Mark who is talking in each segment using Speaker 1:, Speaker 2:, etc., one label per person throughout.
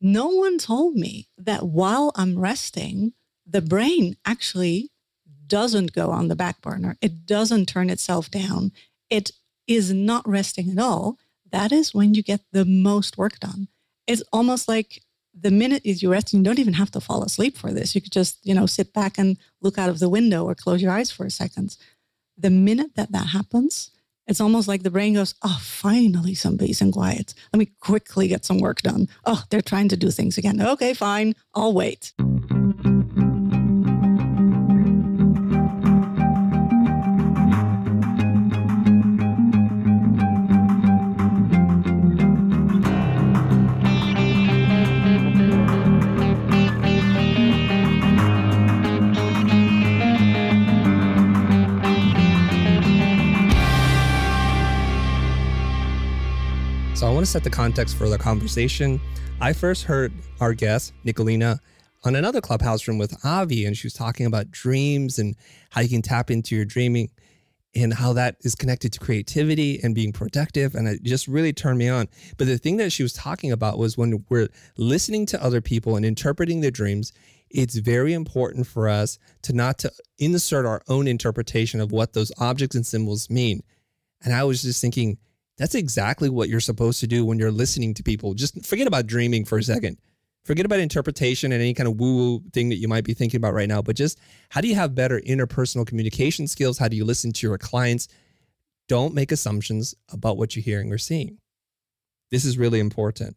Speaker 1: no one told me that while I'm resting, the brain actually doesn't go on the back burner. It doesn't turn itself down. It is not resting at all. That is when you get the most work done. It's almost like the minute you rest, you don't even have to fall asleep for this. You could just, you know, sit back and look out of the window or close your eyes for a second. The minute that that happens, it's almost like the brain goes, oh, finally some peace and quiet. Let me quickly get some work done. Oh, they're trying to do things again. Okay, fine. I'll wait.
Speaker 2: Want to set the context for the conversation. I first heard our guest, Nicoline, on another clubhouse room with Avi, and she was talking about dreams and how you can tap into your dreaming and how that is connected to creativity and being productive. And it just really turned me on. But the thing that she was talking about was when we're listening to other people and interpreting their dreams, it's very important for us to not to insert our own interpretation of what those objects and symbols mean. And I was just thinking, that's exactly what you're supposed to do when you're listening to people. Just forget about dreaming for a second. Forget about interpretation and any kind of woo woo thing that you might be thinking about right now, but just how do you have better interpersonal communication skills? How do you listen to your clients? Don't make assumptions about what you're hearing or seeing. This is really important.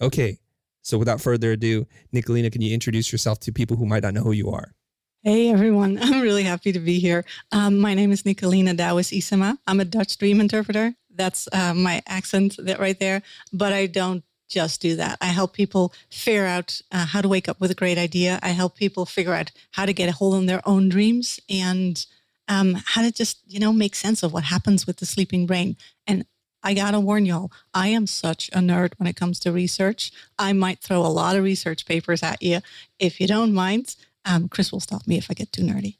Speaker 2: Okay, so without further ado, Nicoline, can you introduce yourself to people who might not know who you are?
Speaker 1: Hey everyone, I'm really happy to be here. Um, my name is Nicoline Douwes Isema. I'm a Dutch dream interpreter that's uh, my accent that right there. But I don't just do that. I help people figure out uh, how to wake up with a great idea. I help people figure out how to get a hold on their own dreams and um, how to just, you know, make sense of what happens with the sleeping brain. And I gotta warn y'all, I am such a nerd when it comes to research. I might throw a lot of research papers at you. If you don't mind, um, Chris will stop me if I get too nerdy.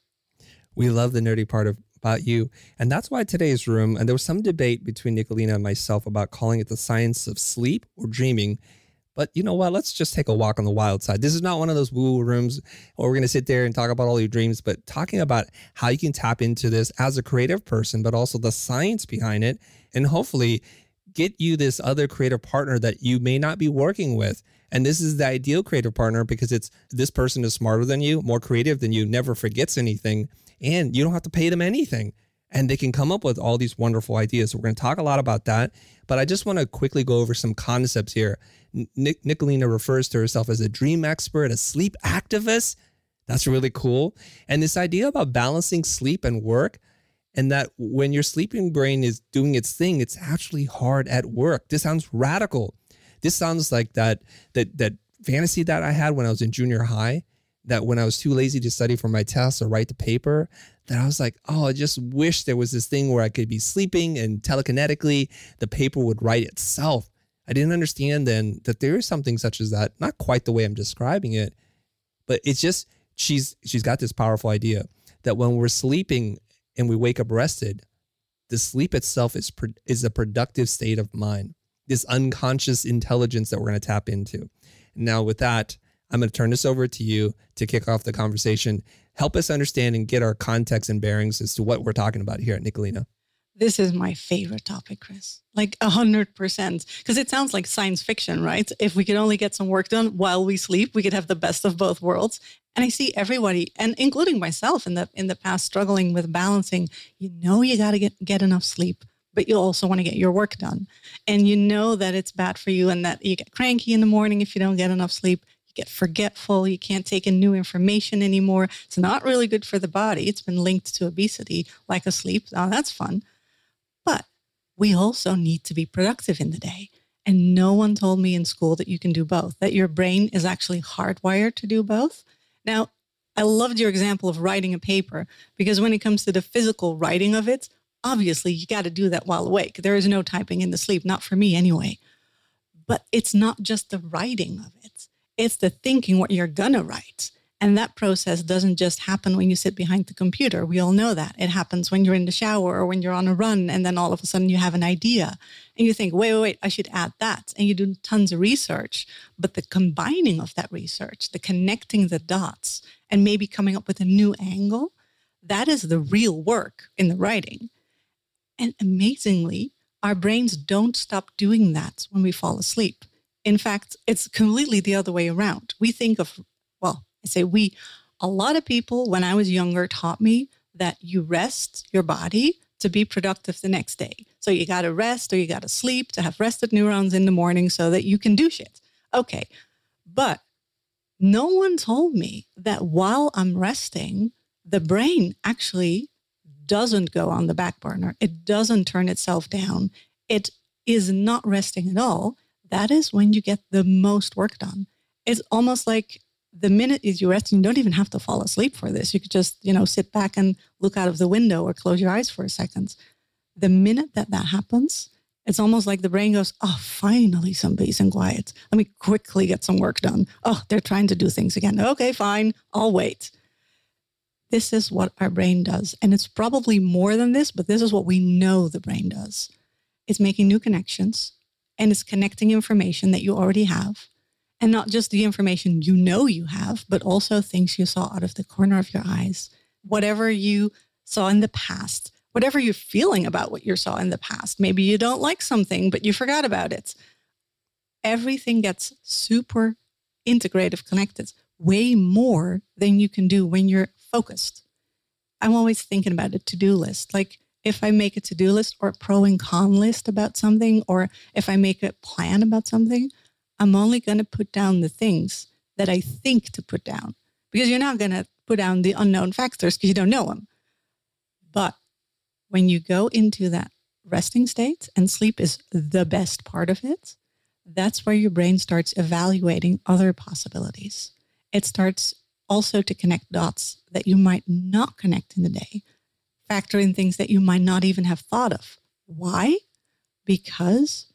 Speaker 2: We love the nerdy part of about you. And that's why today's room, and there was some debate between Nicoline and myself about calling it the science of sleep or dreaming. But you know what? Let's just take a walk on the wild side. This is not one of those woo rooms where we're going to sit there and talk about all your dreams, but talking about how you can tap into this as a creative person, but also the science behind it. And hopefully get you this other creative partner that you may not be working with. And this is the ideal creative partner because it's this person is smarter than you, more creative than you, never forgets anything and you don't have to pay them anything. And they can come up with all these wonderful ideas. So we're going to talk a lot about that. But I just want to quickly go over some concepts here. Nic- Nicoline refers to herself as a dream expert, a sleep activist. That's really cool. And this idea about balancing sleep and work, and that when your sleeping brain is doing its thing, it's actually hard at work. This sounds radical. This sounds like that that that fantasy that I had when I was in junior high that when I was too lazy to study for my tests or write the paper, that I was like, oh, I just wish there was this thing where I could be sleeping and telekinetically the paper would write itself. I didn't understand then that there is something such as that, not quite the way I'm describing it, but it's just she's she's got this powerful idea that when we're sleeping and we wake up rested, the sleep itself is is a productive state of mind, this unconscious intelligence that we're going to tap into. Now, with that, I'm going to turn this over to you to kick off the conversation. Help us understand and get our context and bearings as to what we're talking about here at Nicoline.
Speaker 1: This is my favorite topic, Chris. Like a hundred percent. Because it sounds like science fiction, right? If we could only get some work done while we sleep, we could have the best of both worlds. And I see everybody, and including myself in the in the past, struggling with balancing. You know you gotta get get enough sleep, but you also want to get your work done. And you know that it's bad for you and that you get cranky in the morning if you don't get enough sleep get forgetful. You can't take in new information anymore. It's not really good for the body. It's been linked to obesity, like sleep. Now that's fun. But we also need to be productive in the day. And no one told me in school that you can do both, that your brain is actually hardwired to do both. Now, I loved your example of writing a paper because when it comes to the physical writing of it, obviously you got to do that while awake. There is no typing in the sleep, not for me anyway. But it's not just the writing of it it's the thinking what you're gonna write And that process doesn't just happen when you sit behind the computer. We all know that. It happens when you're in the shower or when you're on a run, and then all of a sudden you have an idea and you think, wait, wait, wait, I should add that. And you do tons of research. But the combining of that research, the connecting the dots, and maybe coming up with a new angle, that is the real work in the writing. And amazingly, our brains don't stop doing that when we fall asleep. In fact, it's completely the other way around. We think of, well, I say we, a lot of people when I was younger taught me that you rest your body to be productive the next day. So you got to rest or you got to sleep to have rested neurons in the morning so that you can do shit. Okay. But no one told me that while I'm resting, the brain actually doesn't go on the back burner. It doesn't turn itself down. It is not resting at all. That is when you get the most work done. It's almost like the minute you rest, you don't even have to fall asleep for this. You could just, you know, sit back and look out of the window or close your eyes for a second. The minute that that happens, it's almost like the brain goes, oh, finally some peace and quiet. Let me quickly get some work done. Oh, they're trying to do things again. Okay, fine. I'll wait. This is what our brain does. And it's probably more than this, but this is what we know the brain does. It's making new connections and it's connecting information that you already have and not just the information you know you have, but also things you saw out of the corner of your eyes, whatever you saw in the past, whatever you're feeling about what you saw in the past. Maybe you don't like something, but you forgot about it. Everything gets super integrative connected, way more than you can do when you're focused. I'm always thinking about a to do list. Like if I make a to do list or a pro and con list about something, or if I make a plan about something, I'm only going to put down the things that I think to put down because you're not going to put down the unknown factors because you don't know them. But when you go into that resting state, and sleep is the best part of it, that's where your brain starts evaluating other possibilities. It starts also to connect dots that you might not connect in the day, factor in things that you might not even have thought of. Why? Because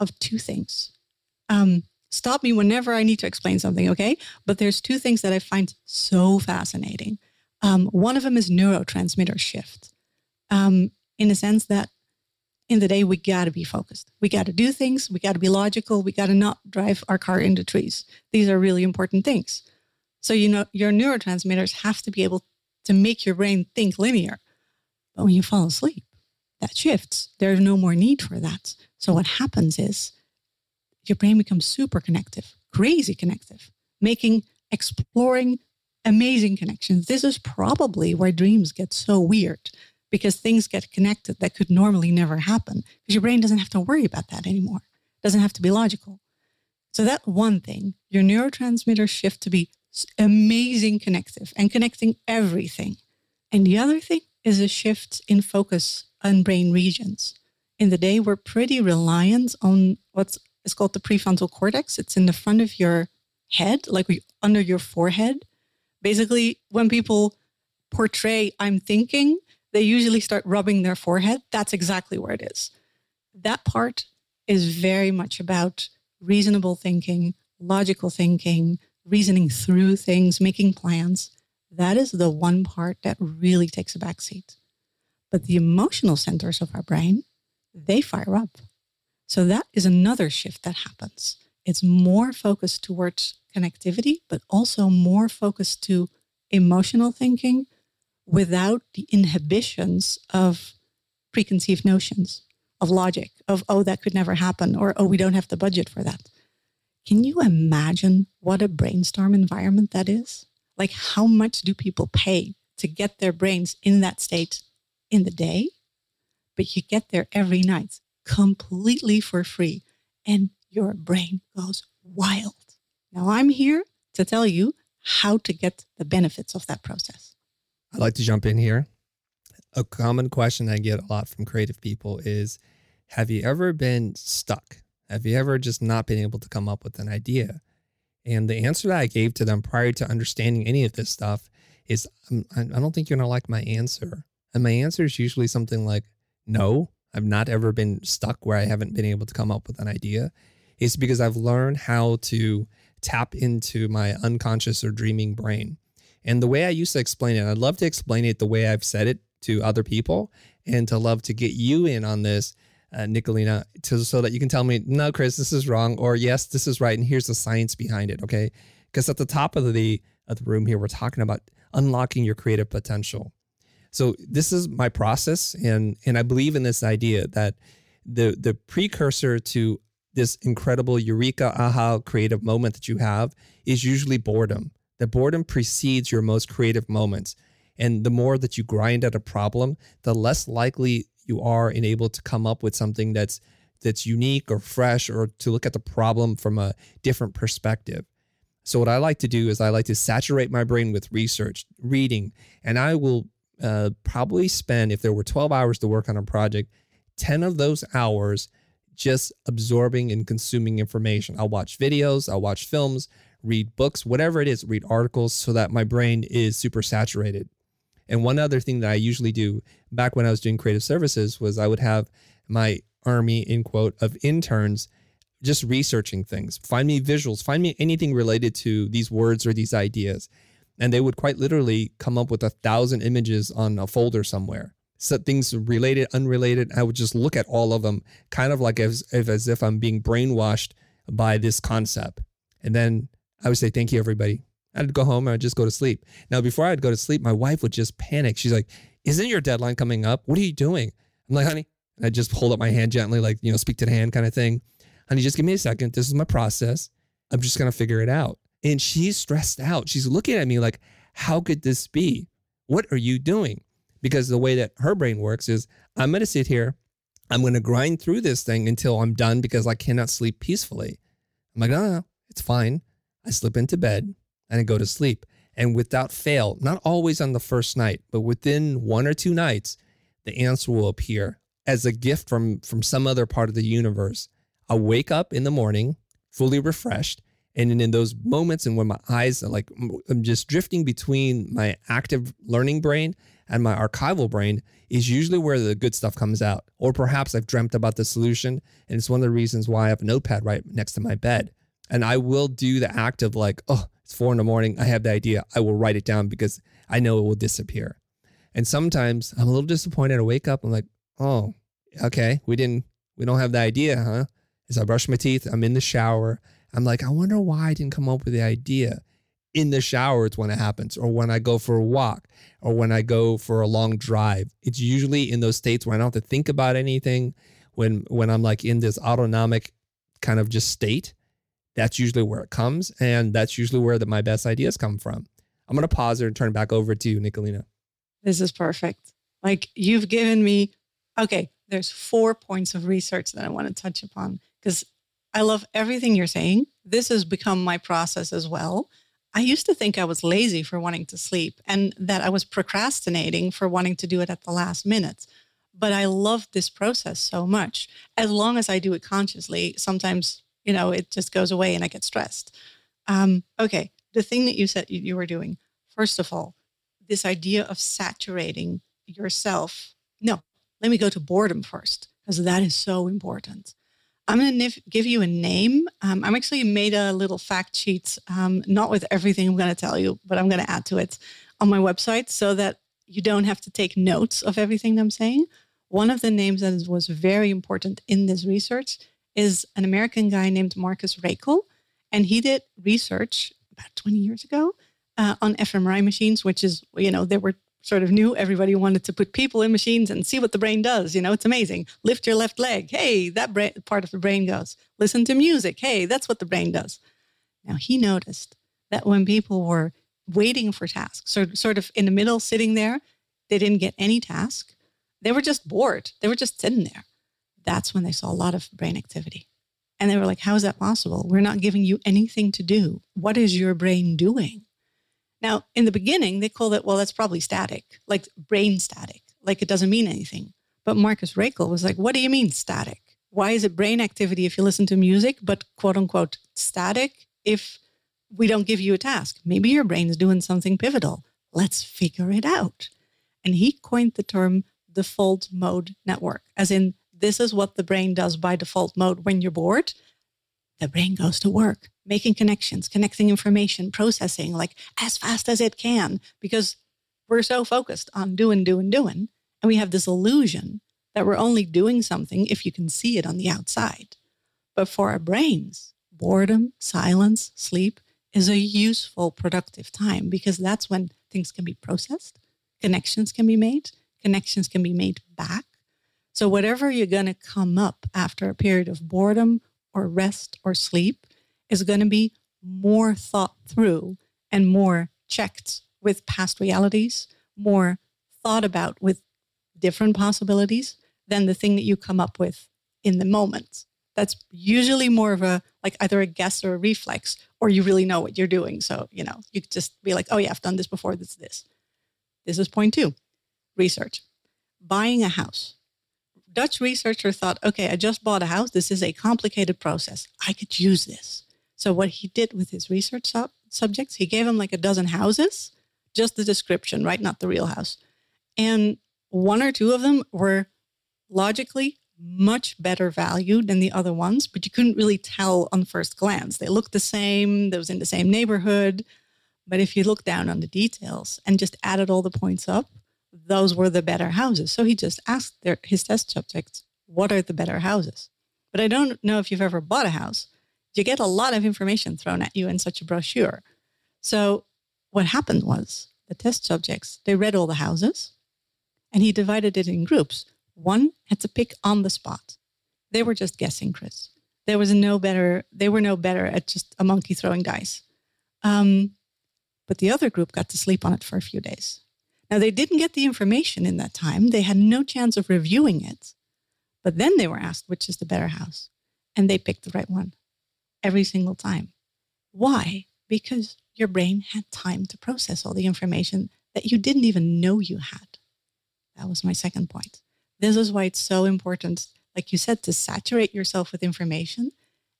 Speaker 1: of two things. Um, stop me whenever I need to explain something, okay? But there's two things that I find so fascinating. Um, one of them is neurotransmitter shift, um, in the sense that in the day we got to be focused. We got to do things. We got to be logical. We got to not drive our car into trees. These are really important things. So you know your neurotransmitters have to be able to make your brain think linear. But when you fall asleep, that shifts. There's no more need for that. So what happens is your brain becomes super connective, crazy connective, making exploring amazing connections. This is probably why dreams get so weird because things get connected that could normally never happen because your brain doesn't have to worry about that anymore. It doesn't have to be logical. So that one thing, your neurotransmitters shift to be amazing connective and connecting everything. And the other thing is a shift in focus on brain regions. In the day, we're pretty reliant on what's is called the prefrontal cortex. It's in the front of your head, like under your forehead. Basically, when people portray I'm thinking, they usually start rubbing their forehead. That's exactly where it is. That part is very much about reasonable thinking, logical thinking, reasoning through things, making plans. That is the one part that really takes a backseat. But the emotional centers of our brain, they fire up. So that is another shift that happens. It's more focused towards connectivity, but also more focused to emotional thinking without the inhibitions of preconceived notions, of logic, of, oh, that could never happen, or, oh, we don't have the budget for that. Can you imagine what a brainstorm environment that is? Like, how much do people pay to get their brains in that state in the day? But you get there every night completely for free and your brain goes wild. Now, I'm here to tell you how to get the benefits of that process.
Speaker 2: I'd like to jump in here. A common question I get a lot from creative people is Have you ever been stuck? Have you ever just not been able to come up with an idea? And the answer that I gave to them prior to understanding any of this stuff is um, I don't think you're going to like my answer. And my answer is usually something like, No, I've not ever been stuck where I haven't been able to come up with an idea It's because I've learned how to tap into my unconscious or dreaming brain. And the way I used to explain it, I'd love to explain it the way I've said it to other people and to love to get you in on this, uh, Nicoline, to, so that you can tell me, no, Chris, this is wrong, or yes, this is right. And here's the science behind it. Okay. Because at the top of the, of the room here, we're talking about unlocking your creative potential. So this is my process. And, and I believe in this idea that the, the precursor to this incredible eureka aha creative moment that you have is usually boredom. The boredom precedes your most creative moments. And the more that you grind at a problem, the less likely you are in able to come up with something that's that's unique or fresh or to look at the problem from a different perspective. So what I like to do is I like to saturate my brain with research, reading, and I will uh, probably spend if there were 12 hours to work on a project, 10 of those hours just absorbing and consuming information. I'll watch videos, I'll watch films, read books, whatever it is, read articles so that my brain is super saturated. And one other thing that I usually do back when I was doing creative services was I would have my army, in quote, of interns just researching things. Find me visuals, find me anything related to these words or these ideas. And they would quite literally come up with a thousand images on a folder somewhere so things related, unrelated. I would just look at all of them, kind of like as, as if I'm being brainwashed by this concept. And then I would say, thank you, everybody. I'd go home and I'd just go to sleep. Now, before I'd go to sleep, my wife would just panic. She's like, isn't your deadline coming up? What are you doing? I'm like, honey, I just hold up my hand gently, like, you know, speak to the hand kind of thing. Honey, just give me a second. This is my process. I'm just going to figure it out. And she's stressed out. She's looking at me like, how could this be? What are you doing? because the way that her brain works is I'm going to sit here, I'm going to grind through this thing until I'm done because I cannot sleep peacefully. I'm like, no, no, it's fine. I slip into bed and I go to sleep. And without fail, not always on the first night, but within one or two nights, the answer will appear as a gift from from some other part of the universe. I wake up in the morning fully refreshed. And in those moments and when my eyes are like I'm just drifting between my active learning brain and my archival brain is usually where the good stuff comes out. Or perhaps I've dreamt about the solution, and it's one of the reasons why I have a notepad right next to my bed. And I will do the act of like, oh, it's four in the morning. I have the idea. I will write it down because I know it will disappear. And sometimes I'm a little disappointed. I wake up, I'm like, oh, okay, we didn't, we don't have the idea, huh? As I brush my teeth, I'm in the shower. I'm like, I wonder why I didn't come up with the idea in the shower it's when it happens or when i go for a walk or when i go for a long drive it's usually in those states where i don't have to think about anything when when i'm like in this autonomic kind of just state that's usually where it comes and that's usually where the, my best ideas come from. I'm going to pause there and turn it back over to you nicoline.
Speaker 1: This is perfect. Like you've given me okay there's four points of research that i want to touch upon because i love everything you're saying. This has become my process as well. I used to think I was lazy for wanting to sleep and that I was procrastinating for wanting to do it at the last minute. But I love this process so much. As long as I do it consciously, sometimes, you know, it just goes away and I get stressed. Um, okay. The thing that you said you were doing, first of all, this idea of saturating yourself. No, let me go to boredom first, because that is so important. I'm going to give you a name. Um, I'm actually made a little fact sheet, um, not with everything I'm going to tell you, but I'm going to add to it on my website so that you don't have to take notes of everything I'm saying. One of the names that was very important in this research is an American guy named Marcus Raichle. And he did research about 20 years ago uh, on fMRI machines, which is, you know, they were sort of new. Everybody wanted to put people in machines and see what the brain does. You know, it's amazing. Lift your left leg. Hey, that brain, part of the brain goes. Listen to music. Hey, that's what the brain does. Now, he noticed that when people were waiting for tasks, so sort of in the middle, sitting there, they didn't get any task. They were just bored. They were just sitting there. That's when they saw a lot of brain activity. And they were like, How is that possible? We're not giving you anything to do. What is your brain doing? Now, in the beginning, they called it, well, that's probably static, like brain static, like it doesn't mean anything. But Marcus Raichle was like, what do you mean static? Why is it brain activity if you listen to music, but quote unquote static if we don't give you a task? Maybe your brain is doing something pivotal. Let's figure it out. And he coined the term default mode network, as in, this is what the brain does by default mode when you're bored. the brain goes to work, making connections, connecting information, processing like as fast as it can, because we're so focused on doing, doing, doing. And we have this illusion that we're only doing something if you can see it on the outside. But for our brains, boredom, silence, sleep is a useful, productive time because that's when things can be processed, connections can be made, connections can be made back. So, whatever you're going to come up after a period of boredom or rest or sleep is going to be more thought through and more checked with past realities, more thought about with different possibilities than the thing that you come up with in the moment. That's usually more of a like either a guess or a reflex, or you really know what you're doing. So, you know, you could just be like, oh, yeah, I've done this before. This, this. This is point two research. Buying a house. Dutch researcher thought, okay, I just bought a house. This is a complicated process. I could use this. So, what he did with his research sub- subjects, he gave them like a dozen houses, just the description, right? Not the real house. And one or two of them were logically much better value than the other ones, but you couldn't really tell on first glance. They looked the same, they was in the same neighborhood. But if you look down on the details and just added all the points up, those were the better houses. So he just asked their, his test subjects, what are the better houses? But I don't know if you've ever bought a house. You get a lot of information thrown at you in such a brochure. So what happened was the test subjects, they read all the houses and he divided it in groups. One had to pick on the spot. They were just guessing, Chris. There was no better, they were no better at just a monkey throwing dice. Um, but the other group got to sleep on it for a few days. Now, they didn't get the information in that time. They had no chance of reviewing it. But then they were asked which is the better house. And they picked the right one every single time. Why? Because your brain had time to process all the information that you didn't even know you had. That was my second point. This is why it's so important, like you said, to saturate yourself with information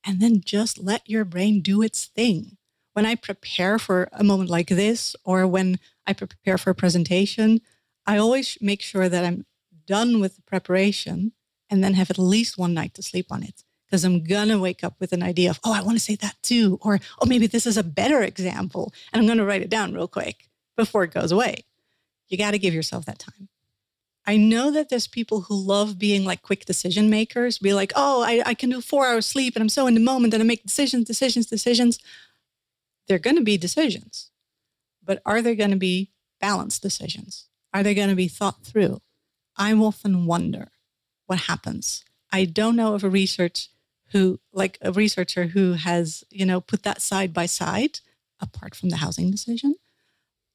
Speaker 1: and then just let your brain do its thing. When I prepare for a moment like this, or when I prepare for a presentation, I always make sure that I'm done with the preparation and then have at least one night to sleep on it. Because I'm going to wake up with an idea of, oh, I want to say that too. Or, oh, maybe this is a better example. And I'm going to write it down real quick before it goes away. You got to give yourself that time. I know that there's people who love being like quick decision makers, be like, oh, I, I can do four hours sleep and I'm so in the moment and I make decisions, decisions, decisions. They're going to be decisions, but are they going to be balanced decisions? Are they going to be thought through? I often wonder what happens. I don't know of a research who, like a researcher who has, you know, put that side by side apart from the housing decision.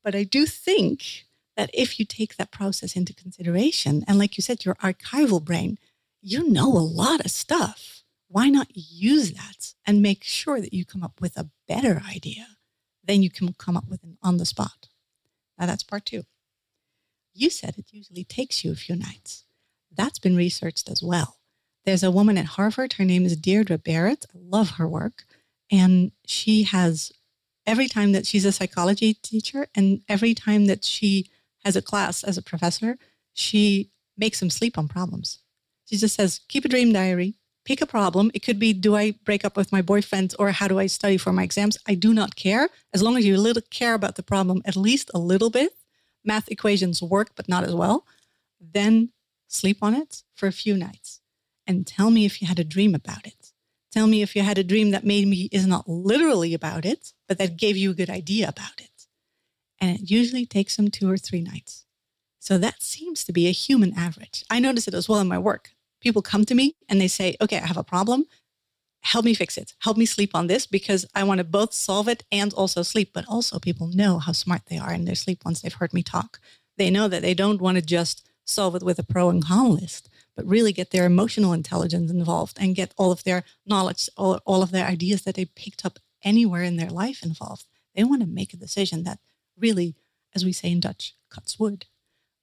Speaker 1: But I do think that if you take that process into consideration, and like you said, your archival brain, you know a lot of stuff. Why not use that and make sure that you come up with a better idea than you can come up with an on the spot? Now, that's part two. You said it usually takes you a few nights. That's been researched as well. There's a woman at Harvard. Her name is Deirdre Barrett. I love her work. And she has every time that she's a psychology teacher and every time that she has a class as a professor, she makes them sleep on problems. She just says, keep a dream diary, pick a problem. It could be, do I break up with my boyfriend or how do I study for my exams? I do not care. As long as you little care about the problem, at least a little bit, math equations work, but not as well, then sleep on it for a few nights and tell me if you had a dream about it. Tell me if you had a dream that maybe is not literally about it, but that gave you a good idea about it and it usually takes them two or three nights. So that seems to be a human average. I notice it as well in my work. People come to me and they say, okay, I have a problem. Help me fix it. Help me sleep on this because I want to both solve it and also sleep. But also, people know how smart they are in their sleep once they've heard me talk. They know that they don't want to just solve it with a pro and con list, but really get their emotional intelligence involved and get all of their knowledge, all, all of their ideas that they picked up anywhere in their life involved. They want to make a decision that really, as we say in Dutch, cuts wood.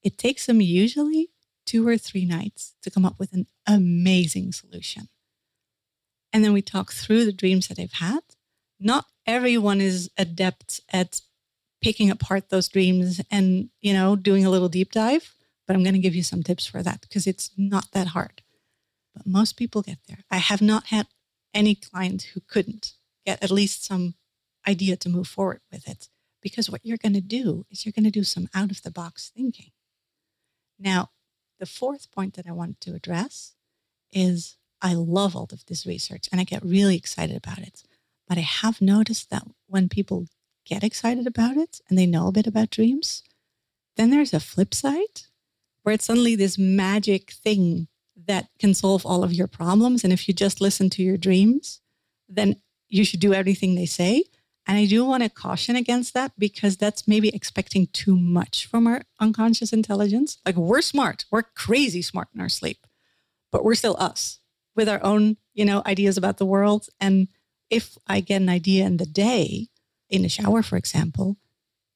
Speaker 1: It takes them usually two or three nights to come up with an amazing solution. And then we talk through the dreams that they've had. Not everyone is adept at picking apart those dreams and, you know, doing a little deep dive, but I'm going to give you some tips for that because it's not that hard. But most people get there. I have not had any client who couldn't get at least some idea to move forward with it. Because what you're going to do is you're going to do some out of the box thinking. Now, the fourth point that I wanted to address is I love all of this research and I get really excited about it. But I have noticed that when people get excited about it and they know a bit about dreams, then there's a flip side where it's suddenly this magic thing that can solve all of your problems. And if you just listen to your dreams, then you should do everything they say. And I do want to caution against that because that's maybe expecting too much from our unconscious intelligence. Like we're smart, we're crazy smart in our sleep, but we're still us with our own, you know, ideas about the world. And if I get an idea in the day, in the shower, for example,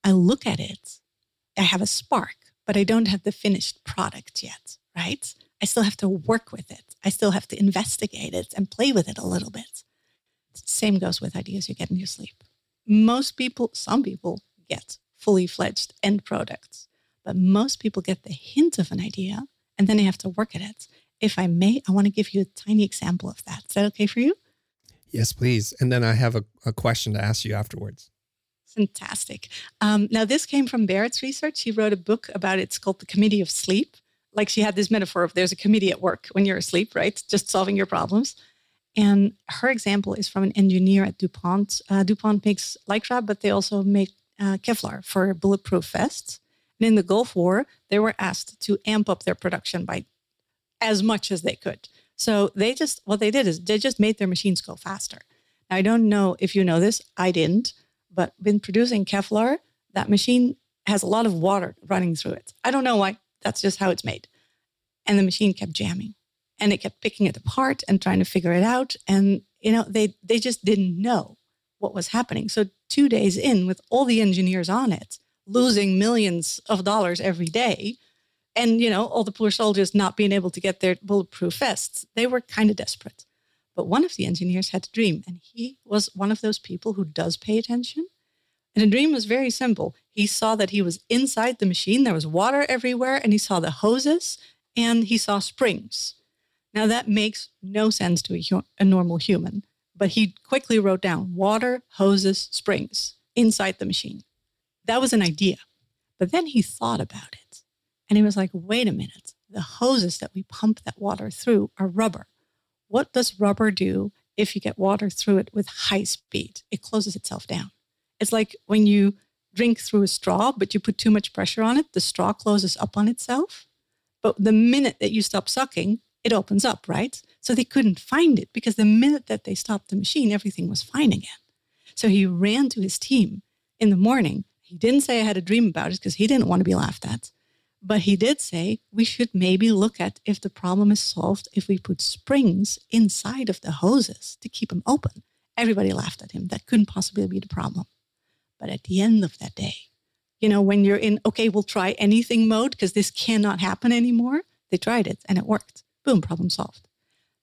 Speaker 1: I look at it, I have a spark, but I don't have the finished product yet, right? I still have to work with it. I still have to investigate it and play with it a little bit. Same goes with ideas you get in your sleep. Most people, some people get fully fledged end products, but most people get the hint of an idea and then they have to work at it. If I may, I want to give you a tiny example of that. Is that okay for you?
Speaker 2: Yes, please. And then I have a, a question to ask you afterwards.
Speaker 1: Fantastic. Um, now, this came from Barrett's research. He wrote a book about it. It's called The Committee of Sleep. Like she had this metaphor of there's a committee at work when you're asleep, right? Just solving your problems. And her example is from an engineer at DuPont. Uh, DuPont makes Lycra, but they also make uh, Kevlar for bulletproof vests. And in the Gulf War, they were asked to amp up their production by as much as they could. So they just, what they did is they just made their machines go faster. Now, I don't know if you know this, I didn't, but in producing Kevlar, that machine has a lot of water running through it. I don't know why, that's just how it's made. And the machine kept jamming and it kept picking it apart and trying to figure it out. And, you know, they, they just didn't know what was happening. So two days in with all the engineers on it, losing millions of dollars every day, and, you know, all the poor soldiers not being able to get their bulletproof vests, they were kind of desperate. But one of the engineers had a dream, and he was one of those people who does pay attention. And the dream was very simple. He saw that he was inside the machine, there was water everywhere, and he saw the hoses and he saw springs. Now, that makes no sense to a, a, normal human, but he quickly wrote down water, hoses, springs inside the machine. That was an idea. But then he thought about it and he was like, wait a minute, the hoses that we pump that water through are rubber. What does rubber do if you get water through it with high speed? It closes itself down. It's like when you drink through a straw, but you put too much pressure on it, the straw closes up on itself. But the minute that you stop sucking, it opens up, right? So they couldn't find it because the minute that they stopped the machine, everything was fine again. So he ran to his team in the morning. He didn't say I had a dream about it because he didn't want to be laughed at. But he did say we should maybe look at if the problem is solved if we put springs inside of the hoses to keep them open. Everybody laughed at him. That couldn't possibly be the problem. But at the end of that day, you know, when you're in, okay, we'll try anything mode because this cannot happen anymore, they tried it and it worked. Boom, problem solved.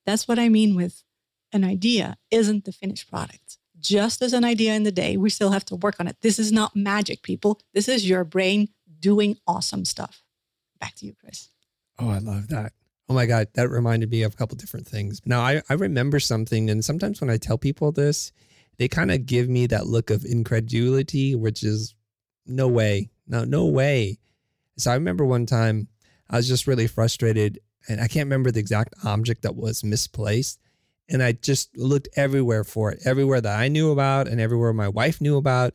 Speaker 1: That's what I mean with an idea isn't the finished product. Just as an idea in the day, we still have to work on it. This is not magic, people. This is your brain doing awesome stuff. Back to you, Chris.
Speaker 2: Oh, I love that. Oh my God, that reminded me of a couple different things. Now, I, I remember something, and sometimes when I tell people this, they kind of give me that look of incredulity, which is no way, no, no way. So I remember one time I was just really frustrated and I can't remember the exact object that was misplaced. And I just looked everywhere for it, everywhere that I knew about and everywhere my wife knew about.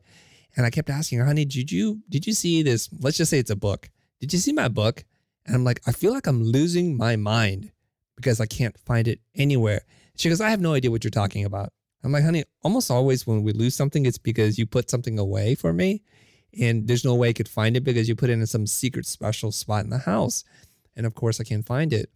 Speaker 2: And I kept asking her, honey, did you did you see this? Let's just say it's a book. Did you see my book? And I'm like, I feel like I'm losing my mind because I can't find it anywhere. She goes, I have no idea what you're talking about. I'm like, honey, almost always when we lose something, it's because you put something away for me and there's no way I could find it because you put it in some secret special spot in the house. And of course, I can't find it.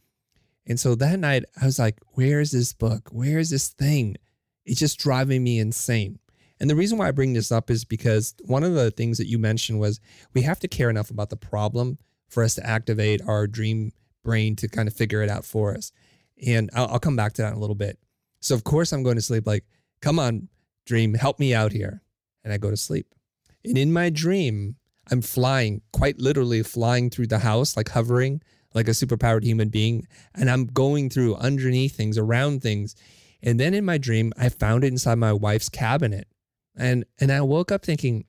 Speaker 2: And so that night, I was like, where is this book? Where is this thing? It's just driving me insane. And the reason why I bring this up is because one of the things that you mentioned was we have to care enough about the problem for us to activate our dream brain to kind of figure it out for us. And I'll, I'll come back to that in a little bit. So, of course, I'm going to sleep like, come on, dream, help me out here. And I go to sleep. And in my dream, I'm flying, quite literally flying through the house, like hovering like a superpowered human being. And I'm going through underneath things, around things. And then in my dream, I found it inside my wife's cabinet. And and I woke up thinking,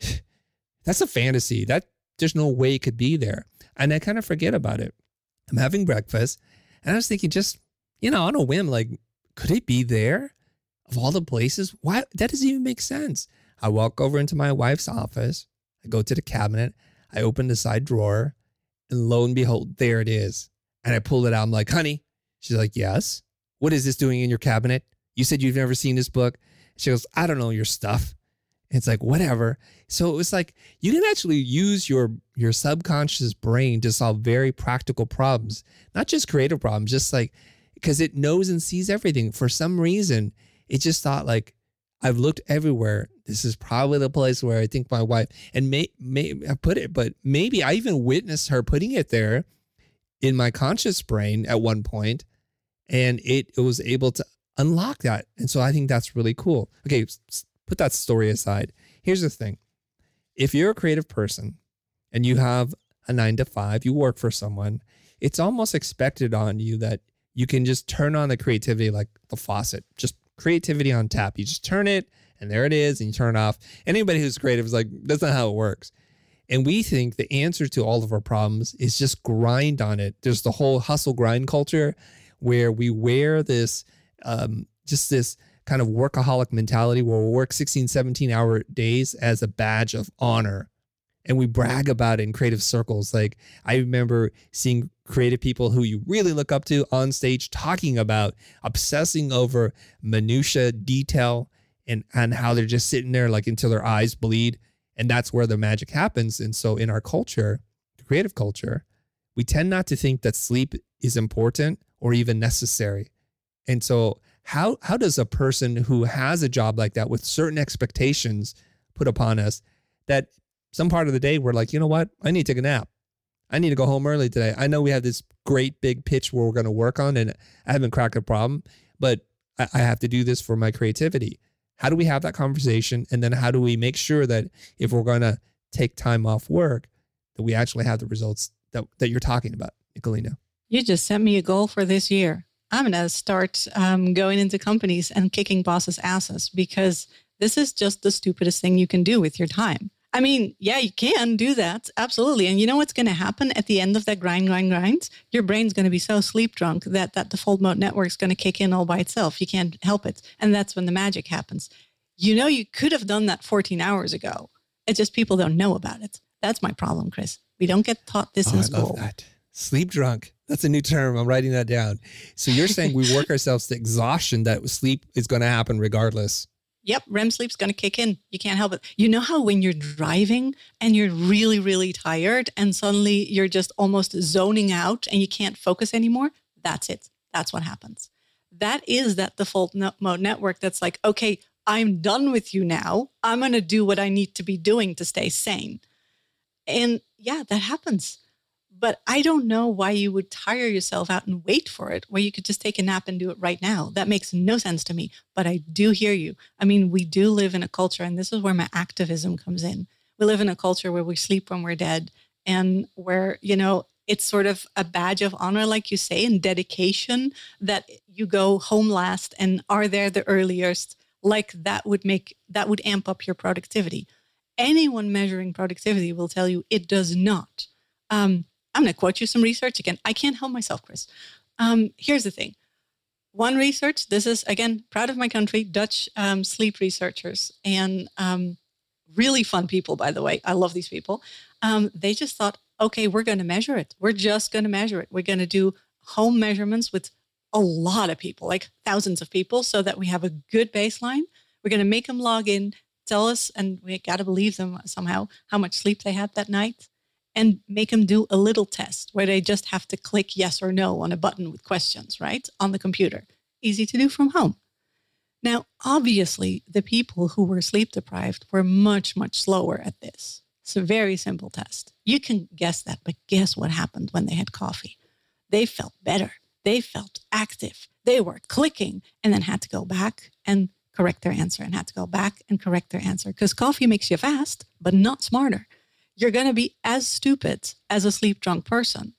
Speaker 2: that's a fantasy. That there's no way it could be there. And I kind of forget about it. I'm having breakfast and I was thinking, just, you know, on a whim, like, could it be there? Of all the places? Why that doesn't even make sense. I walk over into my wife's office. I go to the cabinet. I open the side drawer, and lo and behold, there it is. And I pulled it out. I'm like, honey. She's like, yes. What is this doing in your cabinet? You said you've never seen this book. She goes, I don't know your stuff. It's like whatever. So it was like you can actually use your your subconscious brain to solve very practical problems, not just creative problems, just like because it knows and sees everything. For some reason, it just thought like I've looked everywhere. This is probably the place where I think my wife and may may I put it, but maybe I even witnessed her putting it there in my conscious brain at one point, and it, it was able to unlock that. And so I think that's really cool. Okay, put that story aside. Here's the thing if you're a creative person and you have a nine to five, you work for someone, it's almost expected on you that you can just turn on the creativity like the faucet, just creativity on tap. You just turn it and there it is and you turn it off. Anybody who's creative is like, that's not how it works. And we think the answer to all of our problems is just grind on it. There's the whole hustle grind culture where we wear this, um, just this kind of workaholic mentality where we work 16, 17 hour days as a badge of honor. And we brag about it in creative circles. Like I remember seeing creative people who you really look up to on stage talking about obsessing over minutia detail and, and how they're just sitting there like until their eyes bleed. And that's where the magic happens. And so in our culture, the creative culture, we tend not to think that sleep is important or even necessary. And so how how does a person who has a job like that with certain expectations put upon us that some part of the day we're like, you know what? I need to take a nap. I need to go home early today. I know we have this great big pitch where we're going to work on, and I haven't cracked a problem, but I, have to do this for my creativity. How do we have that conversation? And then how do we make sure that if we're going to take time off work, that we actually have the results that, that you're talking about, Nicoline?
Speaker 1: You just sent me a goal for this year. I'm going to start um, going into companies and kicking bosses' asses because this is just the stupidest thing you can do with your time. I mean, yeah, you can do that. Absolutely. And you know what's going to happen at the end of that grind, grind, grind? Your brain's going to be so sleep drunk that that default mode network is going to kick in all by itself. You can't help it. And that's when the magic happens. You know, you could have done that 14 hours ago. It's just people don't know about it. That's my problem, Chris. We don't get taught this
Speaker 2: oh,
Speaker 1: in school.
Speaker 2: that. Sleep drunk. That's a new term. I'm writing that down. So you're saying we work ourselves to exhaustion that sleep is going to happen regardless.
Speaker 1: Yep, REM sleep's going to kick in. You can't help it. You know how when you're driving and you're really, really tired and suddenly you're just almost zoning out and you can't focus anymore? That's it. That's what happens. That is that default mode network that's like, okay, I'm done with you now. I'm going to do what I need to be doing to stay sane. And yeah, that happens. But I don't know why you would tire yourself out and wait for it, where you could just take a nap and do it right now. That makes no sense to me. But I do hear you. I mean, we do live in a culture, and this is where my activism comes in. We live in a culture where we sleep when we're dead, and where, you know, it's sort of a badge of honor, like you say, and dedication that you go home last and are there the earliest. Like that would make that would amp up your productivity. Anyone measuring productivity will tell you it does not. Um, I'm going to quote you some research again. I can't help myself, Chris. Um, here's the thing. One research, this is again, proud of my country, Dutch um, sleep researchers, and um, really fun people, by the way. I love these people. Um, they just thought, okay, we're going to measure it. We're just going to measure it. We're going to do home measurements with a lot of people, like thousands of people, so that we have a good baseline. We're going to make them log in, tell us, and we got to believe them somehow, how much sleep they had that night and make them do a little test where they just have to click yes or no on a button with questions, right? On the computer. Easy to do from home. Now, obviously, the people who were sleep deprived were much, much slower at this. It's a very simple test. You can guess that, but guess what happened when they had coffee? They felt better. They felt active. They were clicking and then had to go back and correct their answer and had to go back and correct their answer because coffee makes you fast, but not smarter you're going to be as stupid as a sleep drunk person,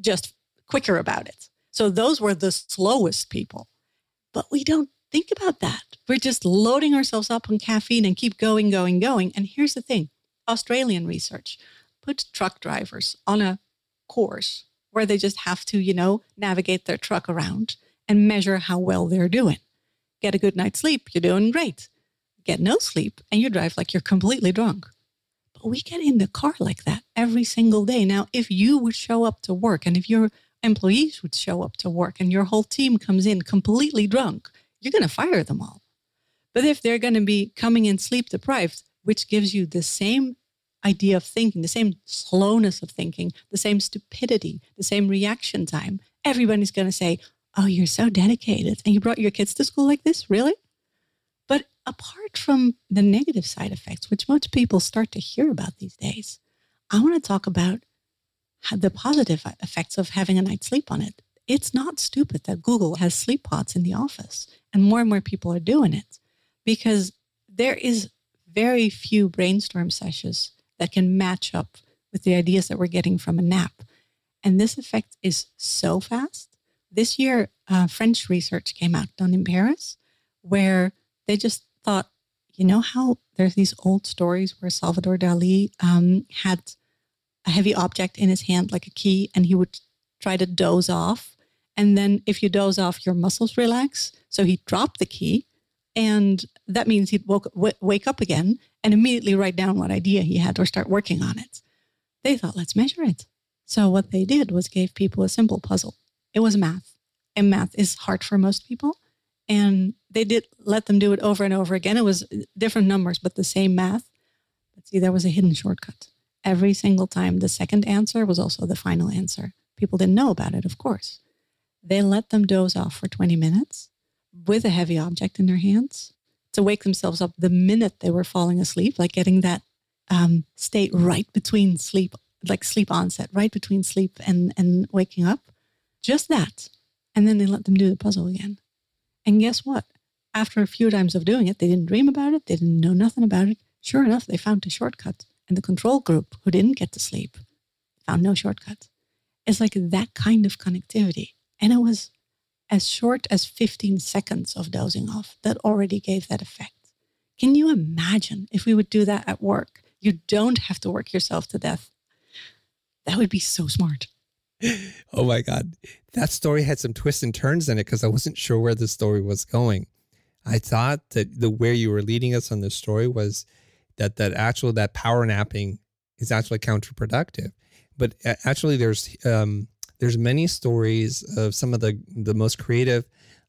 Speaker 1: just quicker about it. So those were the slowest people. But we don't think about that. We're just loading ourselves up on caffeine and keep going, going, going. And here's the thing Australian research put truck drivers on a course where they just have to, you know, navigate their truck around and measure how well they're doing. Get a good night's sleep, you're doing great. Get no sleep, and you drive like you're completely drunk. But we get in the car like that every single day. Now, if you would show up to work and if your employees would show up to work and your whole team comes in completely drunk, you're going to fire them all. But if they're going to be coming in sleep deprived, which gives you the same idea of thinking, the same slowness of thinking, the same stupidity, the same reaction time, everybody's going to say, Oh, you're so dedicated. And you brought your kids to school like this? Really? Apart from the negative side effects, which most people start to hear about these days, I want to talk about the positive effects of having a night's sleep on it. It's not stupid that Google has sleep pods in the office, and more and more people are doing it because there is very few brainstorm sessions that can match up with the ideas that we're getting from a nap. And this effect is so fast. This year, uh, French research came out done in Paris where they just thought, you know, how there's these old stories where Salvador Dali um, had a heavy object in his hand, like a key, and he would try to doze off. And then if you doze off, your muscles relax. So he dropped the key. And that means he'd woke, w- wake up again and immediately write down what idea he had or start working on it. They thought, let's measure it. So what they did was gave people a simple puzzle. It was math. And math is hard for most people. And they did let them do it over and over again. It was different numbers, but the same math. But see, there was a hidden shortcut. Every single time, the second answer was also the final answer. People didn't know about it, of course. They let them doze off for 20 minutes with a heavy object in their hands to wake themselves up the minute they were falling asleep, like getting that um, state right between sleep, like sleep onset, right between sleep and, and waking up. Just that. And then they let them do the puzzle again. And guess what? After a few times of doing it, they didn't dream about it. They didn't know nothing about it. Sure enough, they found a shortcut. And the control group, who didn't get to sleep, found no shortcut. It's like that kind of connectivity. And it was as short as 15 seconds of dozing off that already gave that effect. Can you imagine if we would do that at work? You don't have to work yourself to death. That would be so smart.
Speaker 2: Oh my God. That story had some twists and turns in it because I wasn't sure where the story was going. I thought that the where you were leading us on this story was that that actual that power napping is actually counterproductive. But actually there's um there's many stories of some of the the most creative,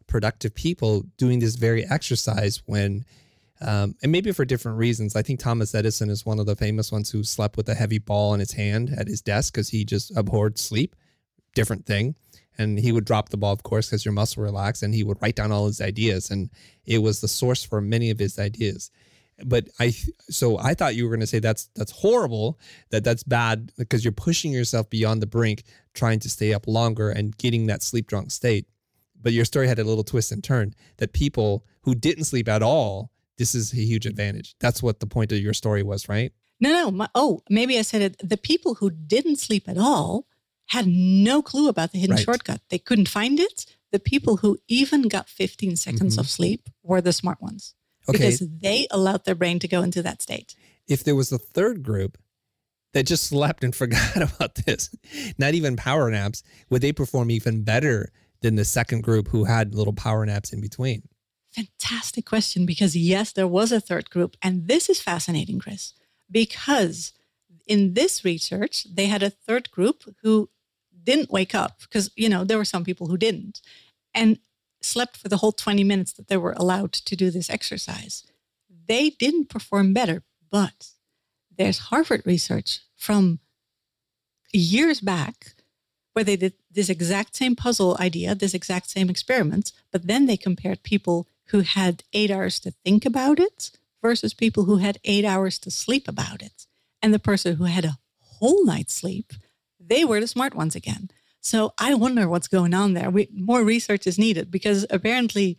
Speaker 2: productive people doing this very exercise when, um, and maybe for different reasons. I think Thomas Edison is one of the famous ones who slept with a heavy ball in his hand at his desk because he just abhorred sleep. Different thing. And he would drop the ball, of course, because your muscle relaxed, and he would write down all his ideas, and it was the source for many of his ideas but I so I thought you were going to say that's that's horrible that that's bad because you're pushing yourself beyond the brink trying to stay up longer and getting that sleep drunk state. But your story had a little twist and turn that people who didn't sleep at all, this is a huge advantage. That's what the point of your story was, right?
Speaker 1: No, no. My, oh, maybe I said it. The people who didn't sleep at all had no clue about the hidden right. shortcut. They couldn't find it. The people who even got 15 seconds mm-hmm. of sleep were the smart ones okay. because they allowed their brain to go into that state.
Speaker 2: If there was a third group that just slept and forgot about this, not even power naps, would they perform even better than the second group who had little power naps in between?
Speaker 1: Fantastic question because yes, there was a third group. And this is fascinating, Chris, because in this research, they had a third group who didn't wake up because, you know, there were some people who didn't. And slept for the whole 20 minutes that they were allowed to do this exercise. They didn't perform better, but there's Harvard research from years back where they did this exact same puzzle idea, this exact same experiment, but then they compared people who had eight hours to think about it versus people who had eight hours to sleep about it. And the person who had a whole night's sleep, they were the smart ones again. So I wonder what's going on there. We, more research is needed because apparently,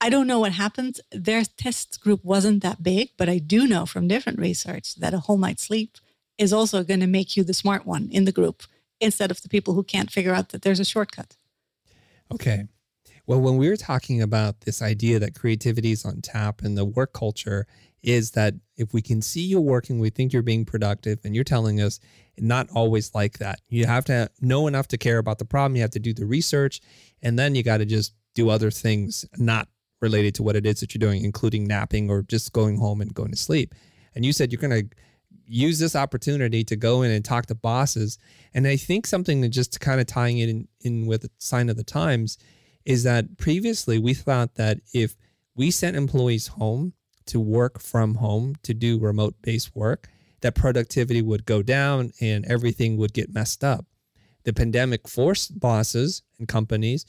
Speaker 1: I don't know what happened. Their test group wasn't that big, but I do know from different research that a whole night's sleep is also going to make you the smart one in the group instead of the people who can't figure out that there's a shortcut.
Speaker 2: Okay. Well, when we were talking about this idea that creativity is on tap and the work culture is that if we can see you working, we think you're being productive, and you're telling us not always like that. You have to know enough to care about the problem. You have to do the research, and then you got to just do other things not related to what it is that you're doing, including napping or just going home and going to sleep. And you said you're going to use this opportunity to go in and talk to bosses. And I think something that just kind of tying it in, in with the sign of the times is that previously we thought that if we sent employees home to work from home to do remote based work, that productivity would go down and everything would get messed up. The pandemic forced bosses and companies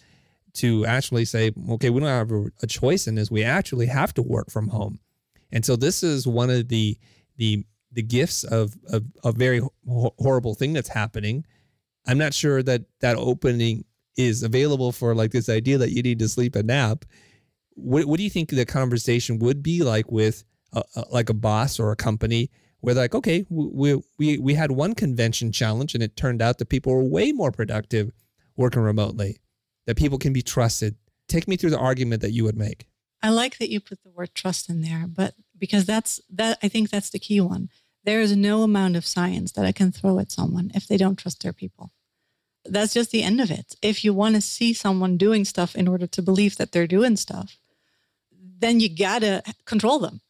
Speaker 2: to actually say, okay, we don't have a choice in this. We actually have to work from home. And so this is one of the the the gifts of, of a very horrible thing that's happening. I'm not sure that that opening is available for like this idea that you need to sleep a nap. What, what do you think the conversation would be like with a, a, like a boss or a company where they're like, okay, we, we, we had one convention challenge and it turned out that people were way more productive working remotely that people can be trusted. Take me through the argument that you would make.
Speaker 1: I like that you put the word trust in there, but because that's that I think that's the key one. There is no amount of science that I can throw at someone if they don't trust their people. That's just the end of it. If you want to see someone doing stuff in order to believe that they're doing stuff, then you got to control them.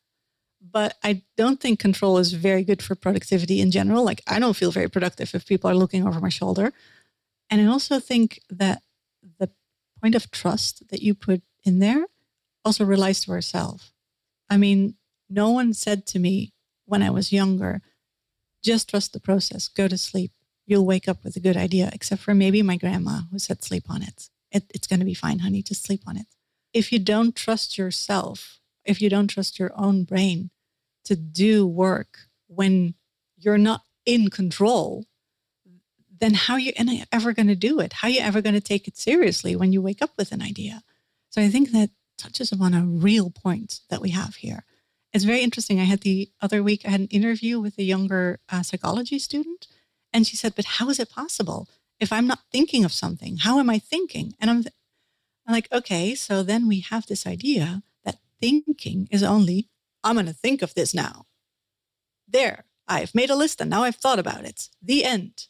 Speaker 1: But I don't think control is very good for productivity in general. Like, I don't feel very productive if people are looking over my shoulder. And I also think that the point of trust that you put in there also relies to ourselves. I mean, no one said to me when I was younger, just trust the process, go to sleep. You'll wake up with a good idea, except for maybe my grandma who said, sleep on it. it it's going to be fine, honey, just sleep on it. If you don't trust yourself, if you don't trust your own brain to do work when you're not in control, then how are you ever going to do it? How are you ever going to take it seriously when you wake up with an idea? So I think that touches upon a real point that we have here. It's very interesting. I had the other week, I had an interview with a younger uh, psychology student, and she said, But how is it possible? If I'm not thinking of something, how am I thinking? And I'm, th- I'm like, Okay, so then we have this idea that thinking is only, I'm going to think of this now. There, I've made a list and now I've thought about it. The end.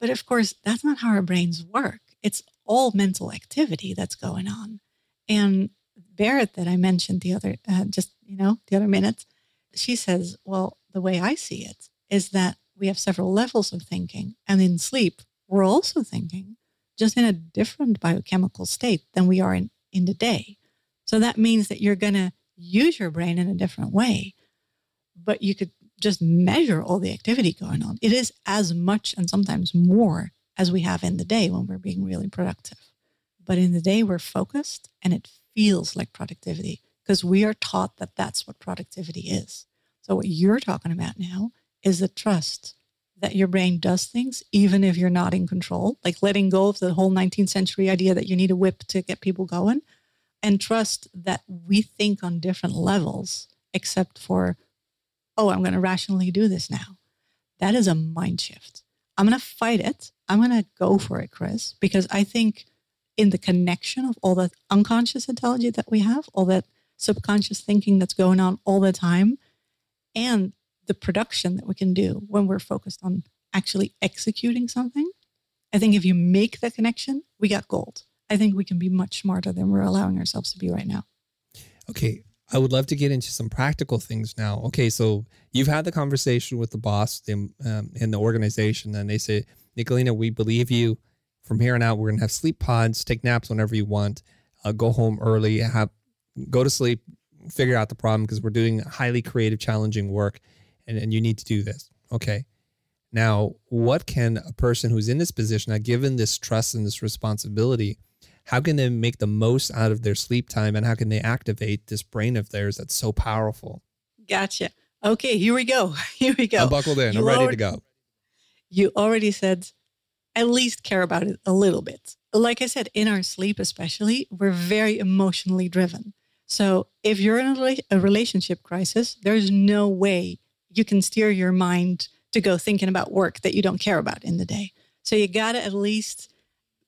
Speaker 1: But of course, that's not how our brains work. It's all mental activity that's going on. And Barrett that I mentioned the other, uh, just, you know, the other minute, she says, well, the way I see it is that we have several levels of thinking. And in sleep, we're also thinking just in a different biochemical state than we are in, in the day. So that means that you're going to use your brain in a different way, but you could just measure all the activity going on. It is as much and sometimes more as we have in the day when we're being really productive. But in the day, we're focused and it feels like productivity because we are taught that that's what productivity is. So, what you're talking about now is the trust that your brain does things even if you're not in control, like letting go of the whole 19th century idea that you need a whip to get people going, and trust that we think on different levels, except for, oh, I'm going to rationally do this now. That is a mind shift. I'm going to fight it. I'm going to go for it, Chris, because I think in the connection of all that unconscious intelligence that we have, all that subconscious thinking that's going on all the time, and the production that we can do when we're focused on actually executing something. I think if you make the connection, we got gold. I think we can be much smarter than we're allowing ourselves to be right now.
Speaker 2: Okay. I would love to get into some practical things now. Okay. So you've had the conversation with the boss in, um, the organization, and they say, Nicoline, we believe you from here on out, we're gonna have sleep pods. Take naps whenever you want. Uh, go home early. Have go to sleep. Figure out the problem because we're doing highly creative, challenging work, and, and you need to do this. Okay. Now, what can a person who's in this position, now given this trust and this responsibility, how can they make the most out of their sleep time and how can they activate this brain of theirs that's so powerful?
Speaker 1: Gotcha. Okay, here we go. Here we go.
Speaker 2: I'm buckled in. You I'm ready already, to go.
Speaker 1: You already said at least care about it a little bit. Like I said, in our sleep, especially, we're very emotionally driven. So if you're in a relationship crisis, there's no way you can steer your mind to go thinking about work that you don't care about in the day. So you got to at least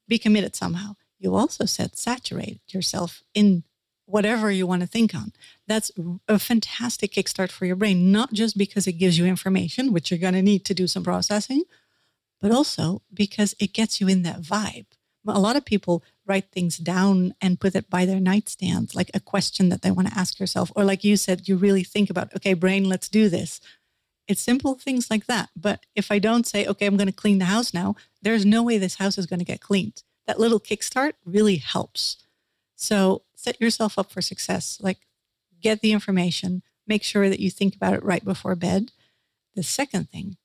Speaker 1: be committed somehow. You also said saturate yourself in whatever you want to think on. That's a fantastic kickstart for your brain, not just because it gives you information, which you're going to need to do some processing, but also because it gets you in that vibe. A lot of people write things down and put it by their nightstand, like a question that they want to ask yourself. Or, like you said, you really think about, okay, brain, let's do this. It's simple things like that. But if I don't say, okay, I'm going to clean the house now, there's no way this house is going to get cleaned. That little kickstart really helps. So set yourself up for success. Like get the information, make sure that you think about it right before bed. The second thing,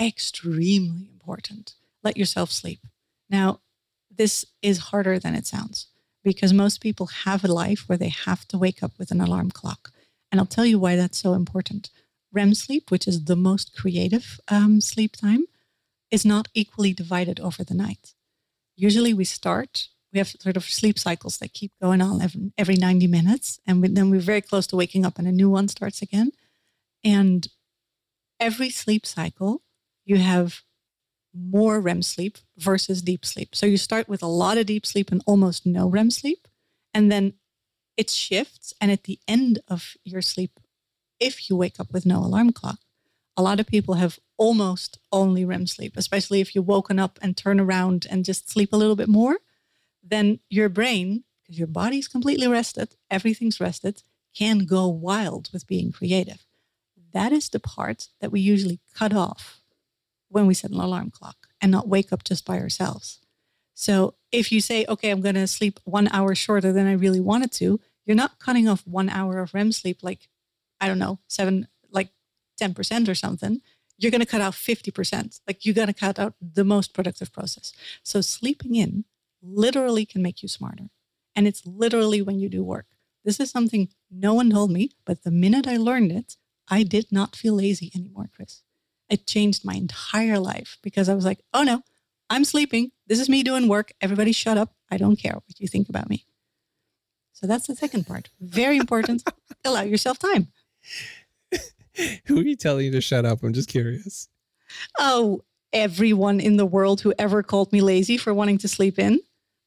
Speaker 1: extremely important, let yourself sleep. Now, this is harder than it sounds because most people have a life where they have to wake up with an alarm clock. And I'll tell you why that's so important. REM sleep, which is the most creative um, sleep time, is not equally divided over the night. Usually we start we have sort of sleep cycles that keep going on every, every 90 minutes. And we, then we're very close to waking up and a new one starts again. And every sleep cycle, you have more REM sleep versus deep sleep. So you start with a lot of deep sleep and almost no REM sleep. And then it shifts. And at the end of your sleep, if you wake up with no alarm clock, a lot of people have almost only REM sleep, especially if you've woken up and turn around and just sleep a little bit more then your brain, because your body's completely rested, everything's rested, can go wild with being creative. That is the part that we usually cut off when we set an alarm clock and not wake up just by ourselves. So if you say, okay, I'm going to sleep one hour shorter than I really wanted to, you're not cutting off one hour of REM sleep like, I don't know, seven, like 10% or something. You're going to cut out 50%. Like you're going to cut out the most productive process. So sleeping in literally can make you smarter. And it's literally when you do work. This is something no one told me, but the minute I learned it, I did not feel lazy anymore, Chris. It changed my entire life because I was like, oh no, I'm sleeping. This is me doing work. Everybody shut up. I don't care what you think about me. So that's the second part. Very important. Allow yourself time.
Speaker 2: Who are you telling you to shut up? I'm just curious.
Speaker 1: Oh, everyone in the world who ever called me lazy for wanting to sleep in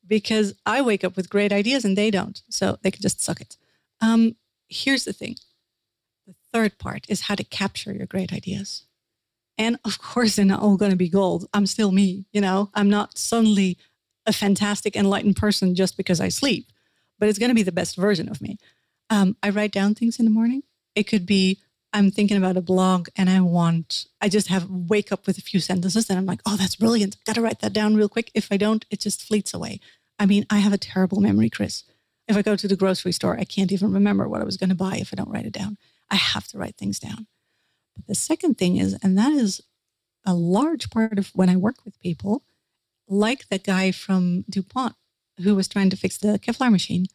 Speaker 1: because I wake up with great ideas and they don't. So they can just suck it. Um, here's the thing the third part is how to capture your great ideas. And of course, they're not all going to be gold. I'm still me, you know, I'm not suddenly a fantastic, enlightened person just because I sleep, but it's going to be the best version of me. Um, I write down things in the morning. It could be I'm thinking about a blog and I want, I just have wake up with a few sentences and I'm like, oh, that's brilliant. Got to write that down real quick. If I don't, it just fleets away. I mean, I have a terrible memory, Chris. If I go to the grocery store, I can't even remember what I was going to buy if I don't write it down. I have to write things down. But the second thing is, and that is a large part of when I work with people, like the guy from DuPont who was trying to fix the Kevlar machine,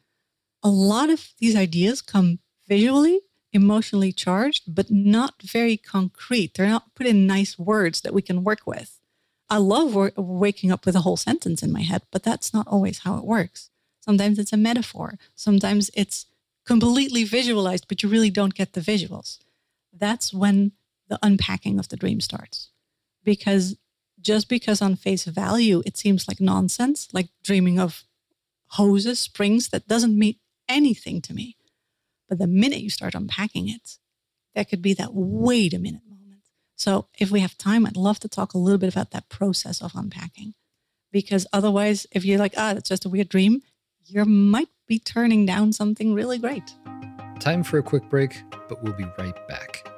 Speaker 1: a lot of these ideas come visually emotionally charged, but not very concrete. They're not put in nice words that we can work with. I love w- waking up with a whole sentence in my head, but that's not always how it works. Sometimes it's a metaphor, sometimes it's completely visualized, but you really don't get the visuals. That's when the unpacking of the dream starts. Because just because on face value it seems like nonsense, like dreaming of hoses, springs, that doesn't mean anything to me. But the minute you start unpacking it, there could be that wait a minute moment. So if we have time, I'd love to talk a little bit about that process of unpacking. Because otherwise, if you're like, ah, that's just a weird dream, you might be turning down something really great.
Speaker 3: Time for a quick break, but we'll be right back.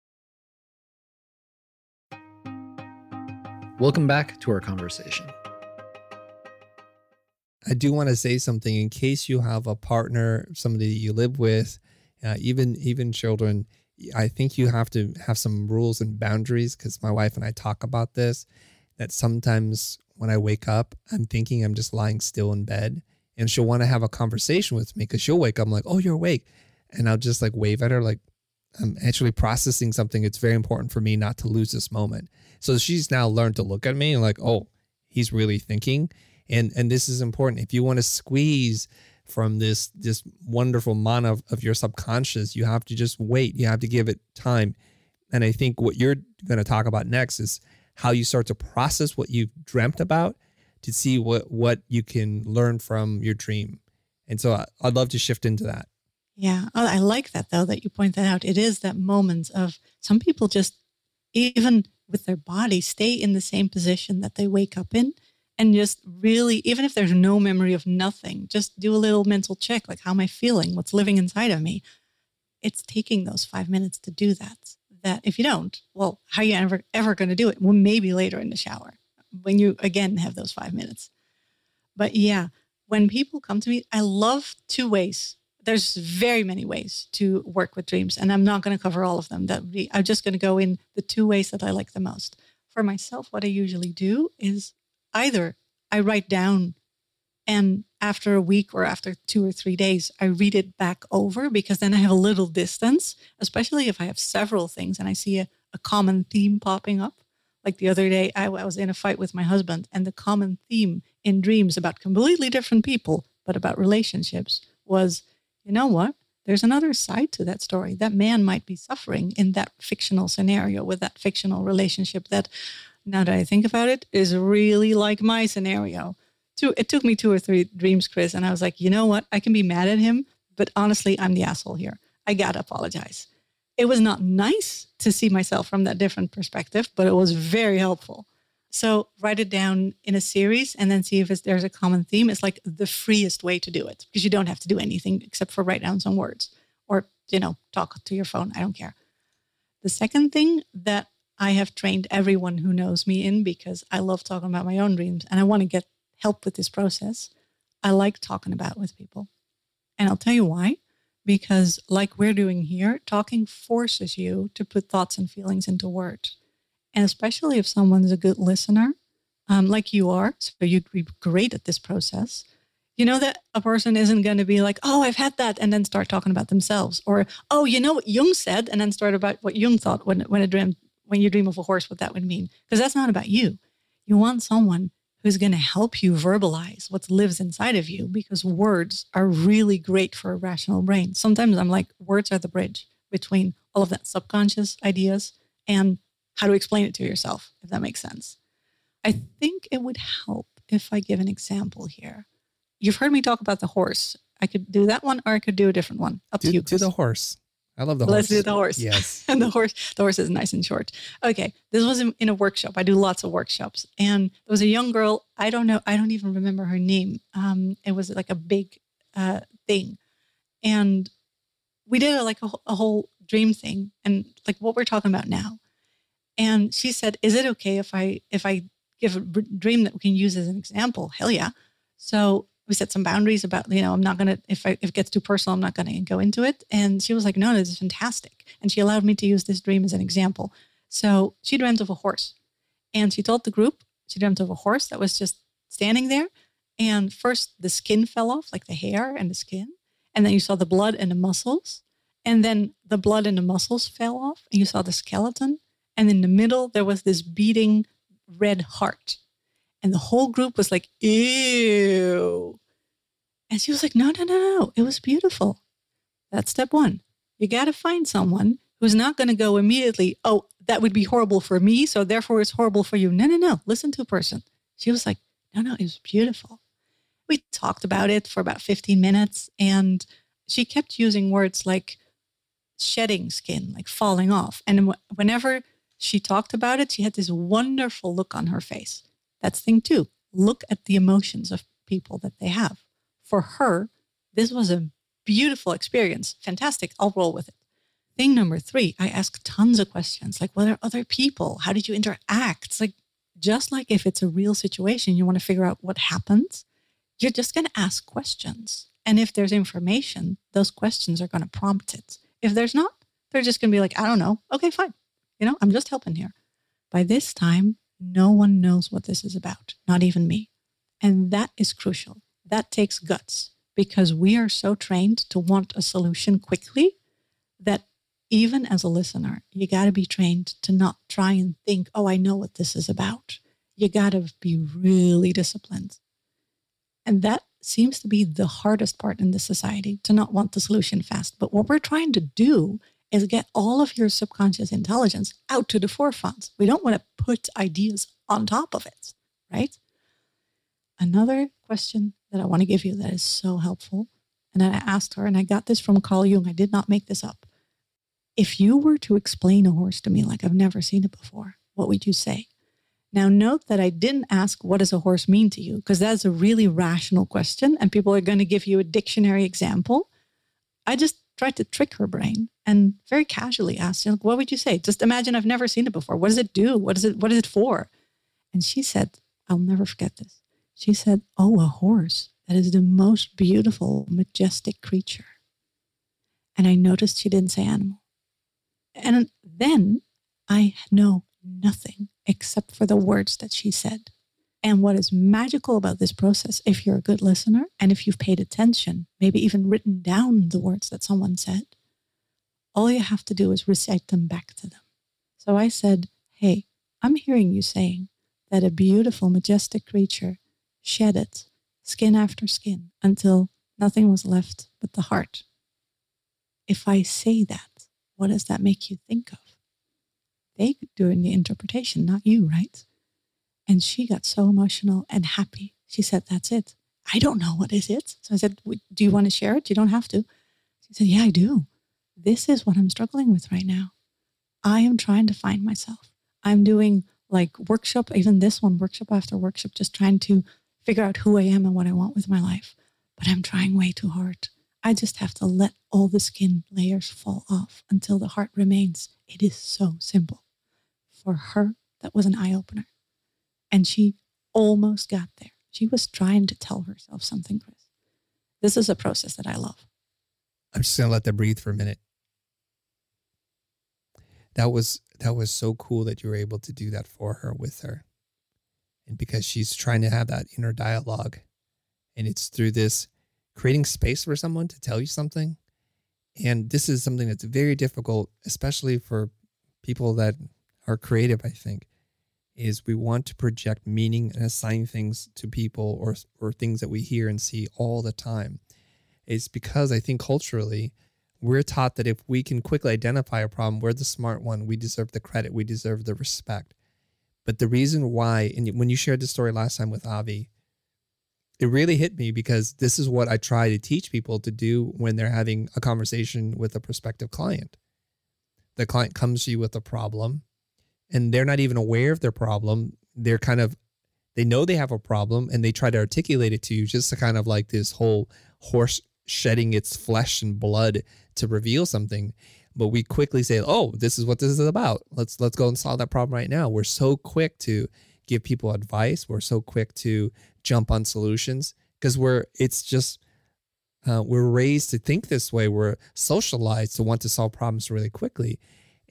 Speaker 3: Welcome back to our conversation.
Speaker 2: I do want to say something in case you have a partner, somebody you live with, uh, even even children. I think you have to have some rules and boundaries because my wife and I talk about this. That sometimes when I wake up, I'm thinking I'm just lying still in bed, and she'll want to have a conversation with me because she'll wake up I'm like, "Oh, you're awake," and I'll just like wave at her like I'm actually processing something. It's very important for me not to lose this moment. So she's now learned to look at me and like, oh, he's really thinking. And and this is important. If you want to squeeze from this this wonderful mana of, of your subconscious, you have to just wait. You have to give it time. And I think what you're going to talk about next is how you start to process what you've dreamt about to see what what you can learn from your dream. And so I, I'd love to shift into that.
Speaker 1: Yeah, oh, I like that though that you point that out. It is that moment of some people just even with their body stay in the same position that they wake up in and just really even if there's no memory of nothing, just do a little mental check like how am I feeling? What's living inside of me? It's taking those 5 minutes to do that. That if you don't, well, how are you ever ever going to do it? Well, maybe later in the shower when you again have those 5 minutes. But yeah, when people come to me, I love two ways there's very many ways to work with dreams and i'm not going to cover all of them. That be, i'm just going to go in the two ways that i like the most. For myself what i usually do is either i write down and after a week or after two or three days i read it back over because then i have a little distance especially if i have several things and i see a, a common theme popping up. Like the other day I, I was in a fight with my husband and the common theme in dreams about completely different people but about relationships was you know what? There's another side to that story. That man might be suffering in that fictional scenario with that fictional relationship that, now that I think about it, is really like my scenario. Two, it took me two or three dreams, Chris, and I was like, you know what? I can be mad at him, but honestly, I'm the asshole here. I gotta apologize. It was not nice to see myself from that different perspective, but it was very helpful. So write it down in a series and then see if there's a common theme. It's like the freest way to do it because you don't have to do anything except for write down some words or, you know, talk to your phone. I don't care. The second thing that I have trained everyone who knows me in because I love talking about my own dreams and I want to get help with this process. I like talking about it with people. And I'll tell you why. Because, like we're doing here, talking forces you to put thoughts and feelings into words. And especially if someone's a good listener, um, like you are, so you'd be great at this process. You know that a person isn't going to be like, oh, I've had that, and then start talking about themselves, or oh, you know what Jung said, and then start about what Jung thought when when a dream when you dream of a horse, what that would mean, because that's not about you. You want someone who's going to help you verbalize what lives inside of you, because words are really great for a rational brain. Sometimes I'm like, words are the bridge between all of that subconscious ideas and how to explain it to yourself, if that makes sense. I think it would help if I give an example here. You've heard me talk about the horse. I could do that one or I could do a different one. Up
Speaker 2: do,
Speaker 1: to you.
Speaker 2: Do the horse. I love the
Speaker 1: Let's
Speaker 2: horse.
Speaker 1: do the horse.
Speaker 2: Yes.
Speaker 1: and the horse, the horse is nice and short. Okay. This was in, in a workshop. I do lots of workshops. And there was a young girl. I don't know. I don't even remember her name. Um, it was like a big uh, thing. And we did a, like a, a whole dream thing and like what we're talking about now. And she said, "Is it okay if I if I give a dream that we can use as an example?" Hell yeah. So we set some boundaries about you know I'm not gonna if I, if it gets too personal I'm not gonna go into it. And she was like, "No, this is fantastic." And she allowed me to use this dream as an example. So she dreamt of a horse, and she told the group she dreamt of a horse that was just standing there. And first the skin fell off, like the hair and the skin, and then you saw the blood and the muscles, and then the blood and the muscles fell off, and you saw the skeleton and in the middle, there was this beating red heart. And the whole group was like, ew. And she was like, no, no, no, no. It was beautiful. That's step one. You got to find someone who's not going to go immediately, oh, that would be horrible for me. So therefore it's horrible for you. No, no, no. Listen to a person. She was like, no, no, it was beautiful. We talked about it for about 15 minutes and she kept using words like shedding skin, like falling off. And whenever she talked about it, she had this wonderful look on her face. That's thing two. Look at the emotions of people that they have. For her, this was a beautiful experience. Fantastic. I'll roll with it. Thing number three, I ask tons of questions like, what are other people? How did you interact? It's like, just like if it's a real situation, you want to figure out what happens, you're just going to ask questions. And if there's information, those questions are going to prompt it. If there's not, they're just going to be like, I don't know. Okay, fine. You know, I'm just helping here. By this time, no one knows what this is about, not even me. And that is crucial. That takes guts because we are so trained to want a solution quickly that even as a listener, you got to be trained to not try and think, oh, I know what this is about. You got to be really disciplined. And that seems to be the hardest part in this society to not want the solution fast. But what we're trying to do is get all of your subconscious intelligence out to the forefront. We don't want to put ideas on top of it, right? Another question that I want to give you that is so helpful. And I asked her, and I got this from Carl Jung. I did not make this up. If you were to explain a horse to me like I've never seen it before, what would you say? Now, note that I didn't ask, what does a horse mean to you? Because that's a really rational question, and people are going to give you a dictionary example. I just tried to trick her brain and very casually asked, what would you say? Just imagine I've never seen it before. What does it do? What is it? What is it for? And she said, I'll never forget this. She said, Oh, a horse. That is the most beautiful, majestic creature. And I noticed she didn't say animal. And then I know nothing except for the words that she said. And what is magical about this process, if you're a good listener and if you've paid attention, maybe even written down the words that someone said, all you have to do is recite them back to them. So I said, Hey, I'm hearing you saying that a beautiful, majestic creature shed it, skin after skin, until nothing was left but the heart. If I say that, what does that make you think of? They doing the interpretation, not you, right? And she got so emotional and happy. She said, That's it. I don't know what is it. So I said, Do you want to share it? You don't have to. She said, Yeah, I do. This is what I'm struggling with right now. I am trying to find myself. I'm doing like workshop, even this one, workshop after workshop, just trying to figure out who I am and what I want with my life. But I'm trying way too hard. I just have to let all the skin layers fall off until the heart remains. It is so simple. For her, that was an eye opener. And she almost got there. She was trying to tell herself something, Chris. This is a process that I love.
Speaker 2: I'm just gonna let that breathe for a minute. That was that was so cool that you were able to do that for her with her. And because she's trying to have that inner dialogue. And it's through this creating space for someone to tell you something. And this is something that's very difficult, especially for people that are creative, I think, is we want to project meaning and assign things to people or or things that we hear and see all the time. It's because I think culturally we're taught that if we can quickly identify a problem, we're the smart one. We deserve the credit. We deserve the respect. But the reason why, and when you shared the story last time with Avi, it really hit me because this is what I try to teach people to do when they're having a conversation with a prospective client. The client comes to you with a problem and they're not even aware of their problem. They're kind of, they know they have a problem and they try to articulate it to you just to kind of like this whole horse shedding its flesh and blood to reveal something but we quickly say, "Oh, this is what this is about. Let's let's go and solve that problem right now." We're so quick to give people advice. We're so quick to jump on solutions because we're it's just uh, we're raised to think this way. We're socialized to want to solve problems really quickly.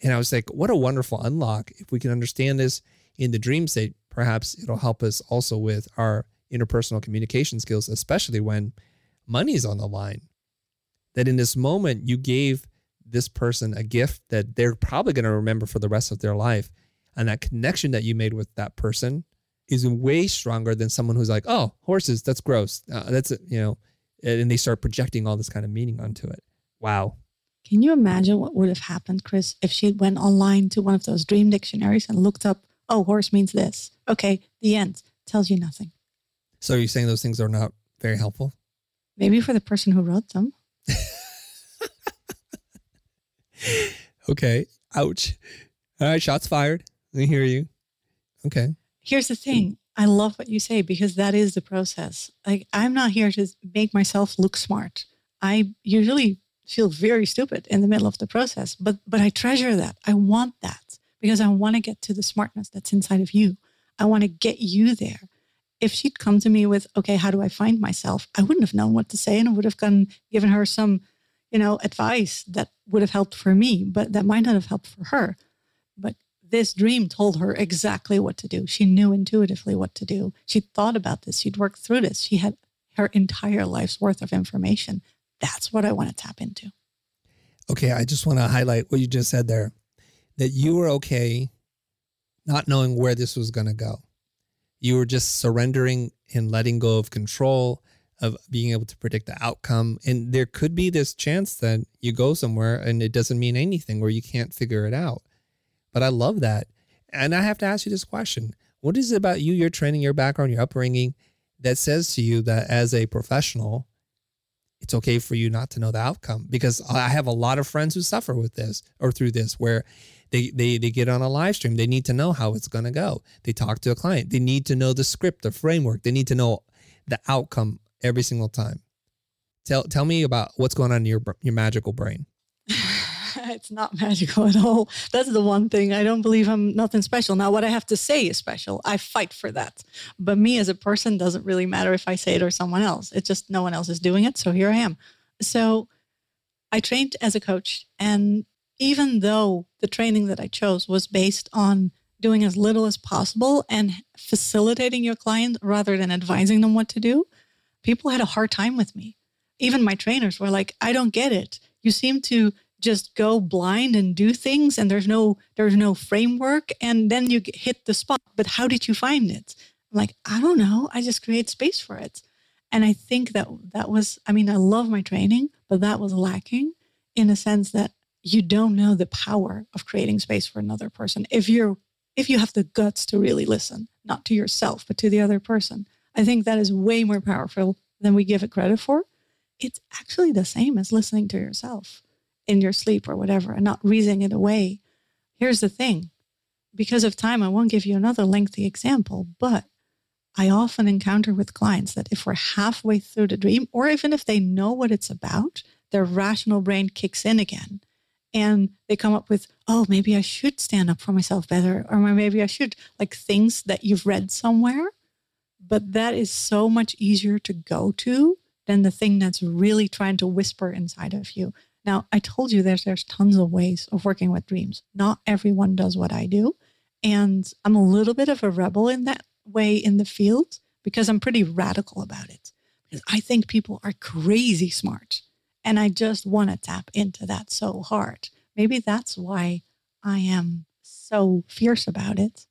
Speaker 2: And I was like, what a wonderful unlock. If we can understand this in the dream state, perhaps it'll help us also with our interpersonal communication skills, especially when money's on the line. That in this moment, you gave this person a gift that they're probably going to remember for the rest of their life. And that connection that you made with that person is way stronger than someone who's like, oh, horses, that's gross. Uh, that's, you know, and they start projecting all this kind of meaning onto it. Wow.
Speaker 1: Can you imagine what would have happened, Chris, if she went online to one of those dream dictionaries and looked up, oh, horse means this. Okay, the end tells you nothing.
Speaker 2: So you're you saying those things are not very helpful?
Speaker 1: Maybe for the person who wrote them.
Speaker 2: okay. Ouch. All right. Shots fired. I hear you. Okay.
Speaker 1: Here's the thing I love what you say because that is the process. Like I'm not here to make myself look smart. I usually feel very stupid in the middle of the process, but but I treasure that. I want that because I want to get to the smartness that's inside of you. I want to get you there. If she'd come to me with, okay, how do I find myself? I wouldn't have known what to say and I would have gone, given her some, you know, advice that would have helped for me, but that might not have helped for her. But this dream told her exactly what to do. She knew intuitively what to do. She thought about this. She'd worked through this. She had her entire life's worth of information. That's what I want to tap into.
Speaker 2: Okay, I just want to highlight what you just said there that you were okay not knowing where this was going to go. You were just surrendering and letting go of control of being able to predict the outcome. And there could be this chance that you go somewhere and it doesn't mean anything or you can't figure it out. But I love that. And I have to ask you this question What is it about you, your training, your background, your upbringing that says to you that as a professional, it's okay for you not to know the outcome? Because I have a lot of friends who suffer with this or through this where they, they, they get on a live stream. They need to know how it's going to go. They talk to a client. They need to know the script, the framework. They need to know the outcome every single time. Tell, tell me about what's going on in your, your magical brain.
Speaker 1: It's not magical at all. That's the one thing. I don't believe I'm nothing special. Now, what I have to say is special. I fight for that. But me as a person doesn't really matter if I say it or someone else. It's just no one else is doing it. So here I am. So I trained as a coach. And even though the training that I chose was based on doing as little as possible and facilitating your client rather than advising them what to do, people had a hard time with me. Even my trainers were like, I don't get it. You seem to just go blind and do things and there's no there's no framework and then you hit the spot. But how did you find it? I'm like i don't know. I just create space for it. And i think that that was i mean i love my training but that was lacking in a sense that you don't know the power of creating space for another person if you're if you have the guts to really listen not to yourself but to the other person. I think that is way more powerful than we give it credit for. It's actually the same as listening to yourself in your sleep or whatever and not reasoning it away. Here's the thing because of time, I won't give you another lengthy example, but I often encounter with clients that if we're halfway through the dream, or even if they know what it's about, their rational brain kicks in again and they come up with, oh, maybe I should stand up for myself better, or maybe I should, like things that you've read somewhere. But that is so much easier to go to than the thing that's really trying to whisper inside of you. Now, I told you there's there's tons of ways of working with dreams. Not everyone does what I do, and I'm a little bit of a rebel in that way in the field because I'm pretty radical about it. Because I think people are crazy smart, and I just want to tap into that so hard. Maybe that's why I am so fierce about it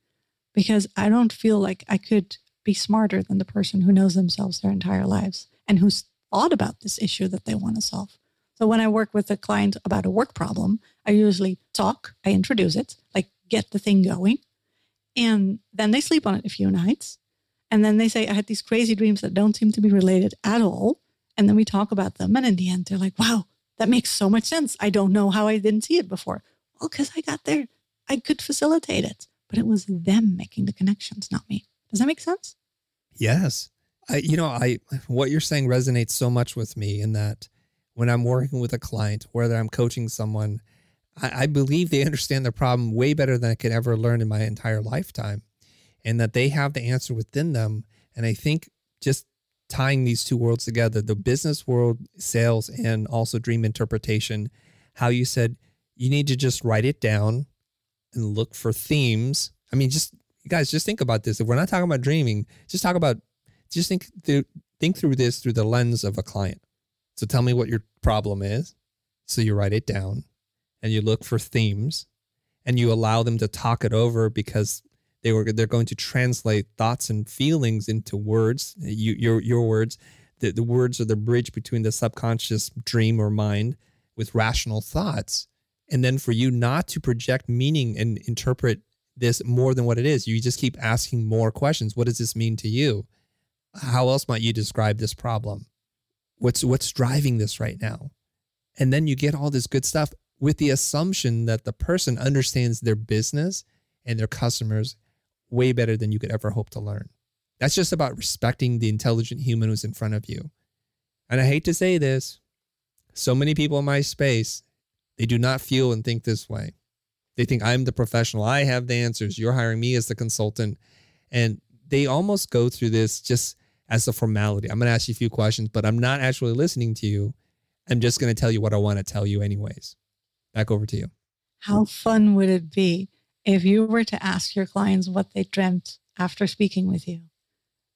Speaker 1: because I don't feel like I could be smarter than the person who knows themselves their entire lives and who's thought about this issue that they want to solve. So when I work with a client about a work problem, I usually talk, I introduce it, like get the thing going. And then they sleep on it a few nights. And then they say, I had these crazy dreams that don't seem to be related at all. And then we talk about them. And in the end, they're like, wow, that makes so much sense. I don't know how I didn't see it before. Well, because I got there, I could facilitate it, but it was them making the connections, not me. Does that make sense?
Speaker 2: Yes. I, you know, I, what you're saying resonates so much with me in that when I'm working with a client, whether I'm coaching someone, I, I believe they understand the problem way better than I could ever learn in my entire lifetime, and that they have the answer within them. And I think just tying these two worlds together, the business world, sales, and also dream interpretation, how you said you need to just write it down and look for themes. I mean, just guys just think about this. If we're not talking about dreaming, just talk about just think through think through this through the lens of a client. So tell me what your problem is. So you write it down and you look for themes and you allow them to talk it over because they were they're going to translate thoughts and feelings into words, you, your your words. The, the words are the bridge between the subconscious dream or mind with rational thoughts. And then for you not to project meaning and interpret this more than what it is, you just keep asking more questions. What does this mean to you? How else might you describe this problem? What's what's driving this right now? And then you get all this good stuff with the assumption that the person understands their business and their customers way better than you could ever hope to learn. That's just about respecting the intelligent human who's in front of you. And I hate to say this, so many people in my space, they do not feel and think this way. They think I'm the professional. I have the answers. You're hiring me as the consultant. And they almost go through this just as a formality. I'm going to ask you a few questions, but I'm not actually listening to you. I'm just going to tell you what I want to tell you, anyways. Back over to you.
Speaker 1: How fun would it be if you were to ask your clients what they dreamt after speaking with you?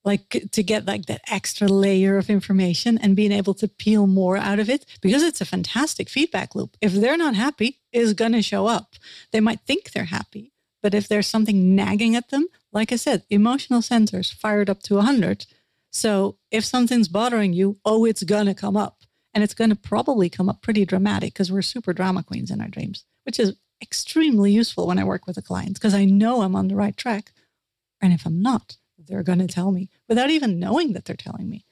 Speaker 1: Like to get like that extra layer of information and being able to peel more out of it because it's a fantastic feedback loop. If they're not happy, is going to show up. They might think they're happy, but if there's something nagging at them, like I said, emotional sensors fired up to 100. So if something's bothering you, oh, it's going to come up. And it's going to probably come up pretty dramatic because we're super drama queens in our dreams, which is extremely useful when I work with a client because I know I'm on the right track. And if I'm not, they're going to tell me without even knowing that they're telling me.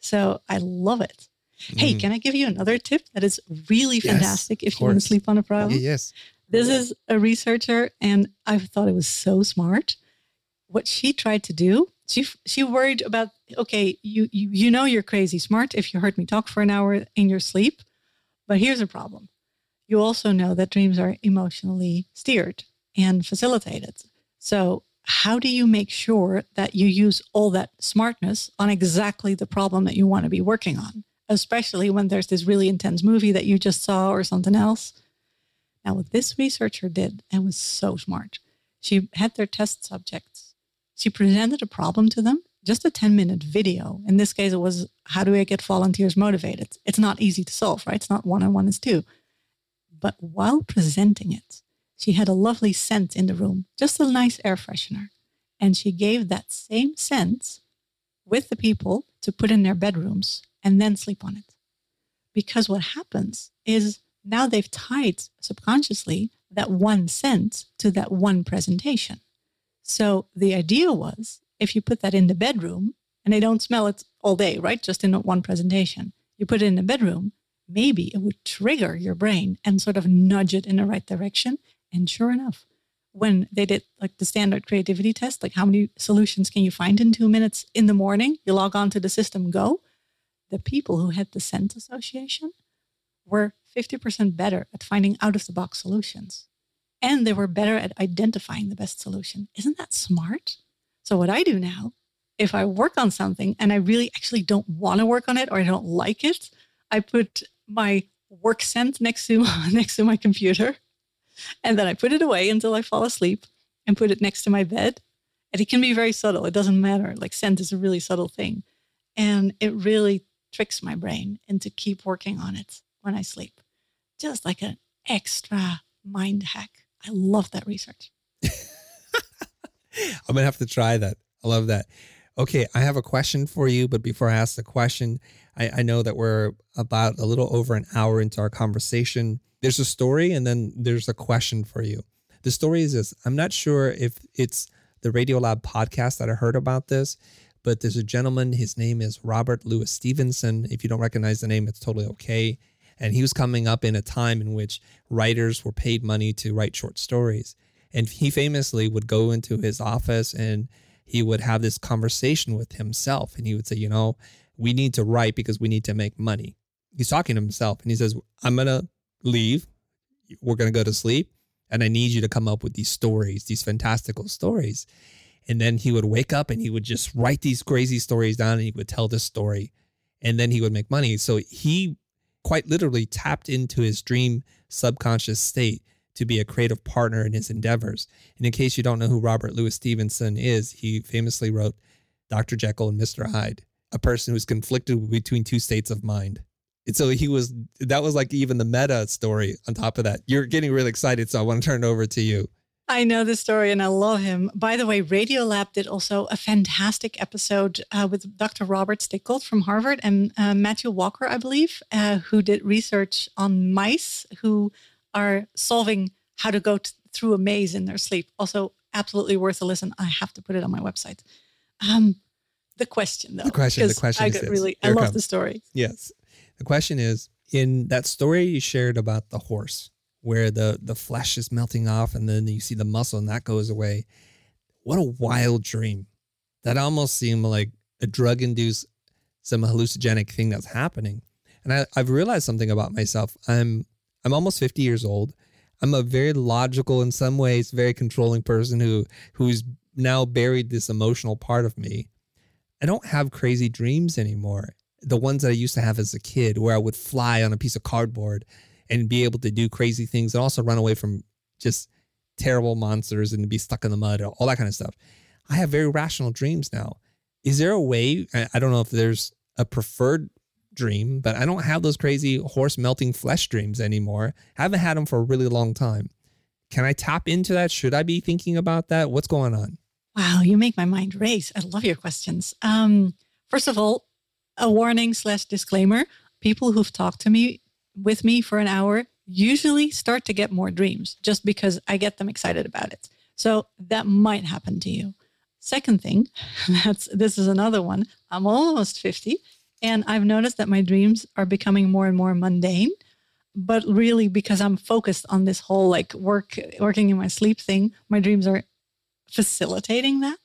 Speaker 1: So I love it. Mm. Hey, can I give you another tip that is really yes, fantastic if you want to sleep on a problem?
Speaker 2: Yes.
Speaker 1: This is a researcher, and I thought it was so smart. What she tried to do, she she worried about. Okay, you you you know you're crazy smart if you heard me talk for an hour in your sleep, but here's a problem. You also know that dreams are emotionally steered and facilitated. So how do you make sure that you use all that smartness on exactly the problem that you want to be working on, especially when there's this really intense movie that you just saw or something else? Now, what this researcher did and was so smart, she had their test subjects. She presented a problem to them, just a 10 minute video. In this case, it was how do I get volunteers motivated? It's not easy to solve, right? It's not one on one, it's two. But while presenting it, she had a lovely scent in the room, just a nice air freshener. And she gave that same scent with the people to put in their bedrooms and then sleep on it. Because what happens is now they've tied subconsciously that one scent to that one presentation. So the idea was if you put that in the bedroom and they don't smell it all day, right? Just in one presentation, you put it in the bedroom, maybe it would trigger your brain and sort of nudge it in the right direction. And sure enough, when they did like the standard creativity test, like how many solutions can you find in two minutes in the morning? You log on to the system, go. The people who had the scent association were 50% better at finding out of the box solutions. And they were better at identifying the best solution. Isn't that smart? So, what I do now, if I work on something and I really actually don't want to work on it or I don't like it, I put my work scent next to next to my computer and then I put it away until I fall asleep and put it next to my bed. And it can be very subtle. It doesn't matter. Like scent is a really subtle thing. And it really tricks my brain into keep working on it when I sleep. Just like an extra mind hack. I love that research.
Speaker 2: I'm gonna have to try that. I love that. Okay, I have a question for you, but before I ask the question, I, I know that we're about a little over an hour into our conversation there's a story and then there's a question for you. The story is this I'm not sure if it's the Radiolab podcast that I heard about this, but there's a gentleman. His name is Robert Louis Stevenson. If you don't recognize the name, it's totally okay. And he was coming up in a time in which writers were paid money to write short stories. And he famously would go into his office and he would have this conversation with himself. And he would say, You know, we need to write because we need to make money. He's talking to himself and he says, I'm going to leave. We're going to go to sleep. And I need you to come up with these stories, these fantastical stories. And then he would wake up and he would just write these crazy stories down and he would tell this story. And then he would make money. So he quite literally tapped into his dream subconscious state to be a creative partner in his endeavors. And in case you don't know who Robert Louis Stevenson is, he famously wrote Dr. Jekyll and Mr. Hyde, a person who's conflicted between two states of mind And so he was that was like even the meta story on top of that. You're getting really excited, so I want to turn it over to you.
Speaker 1: I know the story and I love him. By the way, Radiolab did also a fantastic episode uh, with Dr. Robert Stickgold from Harvard and uh, Matthew Walker, I believe, uh, who did research on mice who are solving how to go t- through a maze in their sleep. Also, absolutely worth a listen. I have to put it on my website. Um, the question, though,
Speaker 2: the question, the question.
Speaker 1: I really, I love the story.
Speaker 2: Yes. The question is in that story you shared about the horse, where the the flesh is melting off and then you see the muscle and that goes away. What a wild dream That almost seemed like a drug induced, some hallucinogenic thing that's happening. And I, I've realized something about myself. I'm I'm almost 50 years old. I'm a very logical, in some ways, very controlling person who who's now buried this emotional part of me. I don't have crazy dreams anymore. The ones that I used to have as a kid, where I would fly on a piece of cardboard and be able to do crazy things and also run away from just terrible monsters and be stuck in the mud, all that kind of stuff. I have very rational dreams now. Is there a way? I don't know if there's a preferred dream, but I don't have those crazy horse melting flesh dreams anymore. I haven't had them for a really long time. Can I tap into that? Should I be thinking about that? What's going on?
Speaker 1: Wow, you make my mind race. I love your questions. Um, first of all, a warning slash disclaimer: people who've talked to me with me for an hour usually start to get more dreams just because I get them excited about it. So that might happen to you. Second thing, that's this is another one. I'm almost 50 and I've noticed that my dreams are becoming more and more mundane, but really because I'm focused on this whole like work working in my sleep thing, my dreams are facilitating that.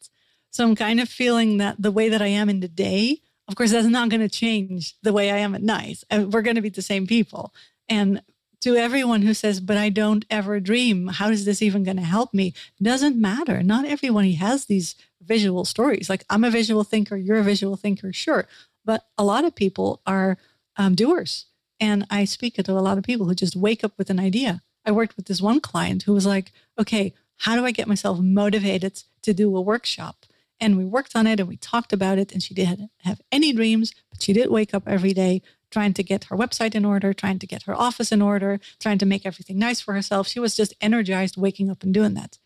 Speaker 1: So I'm kind of feeling that the way that I am in the day, of course, that's not going to change the way I am at night. We're going to be the same people. And to everyone who says, but I don't ever dream, how is this even going to help me? Doesn't matter. Not everyone has these visual stories. Like I'm a visual thinker, you're a visual thinker, sure. But a lot of people are um, doers. And I speak to a lot of people who just wake up with an idea. I worked with this one client who was like, okay, how do I get myself motivated to do a workshop? And we worked on it and we talked about it. And she didn't have any dreams, but she did wake up every day trying to get her website in order, trying to get her office in order, trying to make everything nice for herself. She was just energized waking up and doing that.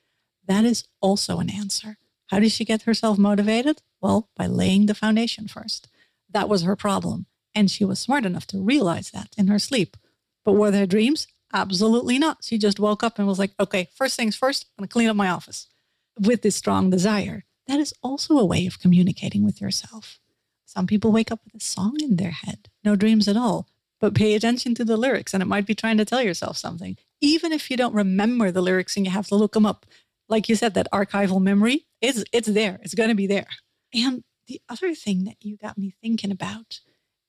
Speaker 1: That is also an answer. How did she get herself motivated? Well, by laying the foundation first. That was her problem. And she was smart enough to realize that in her sleep. But were there dreams? Absolutely not. She just woke up and was like, okay, first things first, I'm going to clean up my office with this strong desire. That is also a way of communicating with yourself. Some people wake up with a song in their head, no dreams at all, but pay attention to the lyrics and it might be trying to tell yourself something. Even if you don't remember the lyrics and you have to look them up, like you said, that archival memory is it's there. It's going to be there. And the other thing that you got me thinking about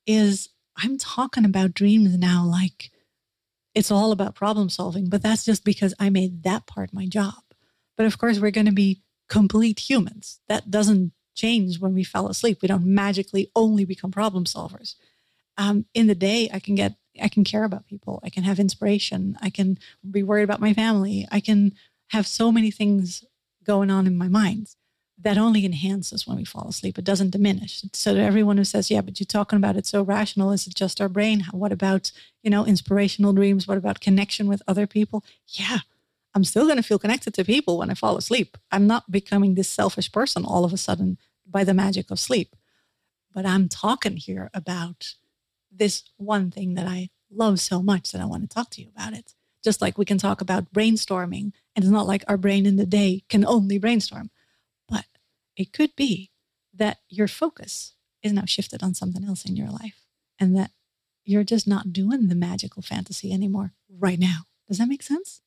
Speaker 1: is I'm talking about dreams now like it's all about problem solving, but that's just because I made that part my job. But of course, we're going to be complete humans. That doesn't change when we fell asleep. We don't magically only become problem solvers. Um, in the day, I can get, I can care about people. I can have inspiration. I can be worried about my family. I can have so many things going on in my mind that only enhances when we fall asleep. It doesn't diminish. So everyone who says, "Yeah, but you're talking about it so rational, is it just our brain? What about you know inspirational dreams? What about connection with other people?" Yeah, I'm still going to feel connected to people when I fall asleep. I'm not becoming this selfish person all of a sudden by the magic of sleep. But I'm talking here about this one thing that I love so much that I want to talk to you about it. Just like we can talk about brainstorming, and it's not like our brain in the day can only brainstorm, but it could be that your focus is now shifted on something else in your life and that you're just not doing the magical fantasy anymore right now. Does that make sense?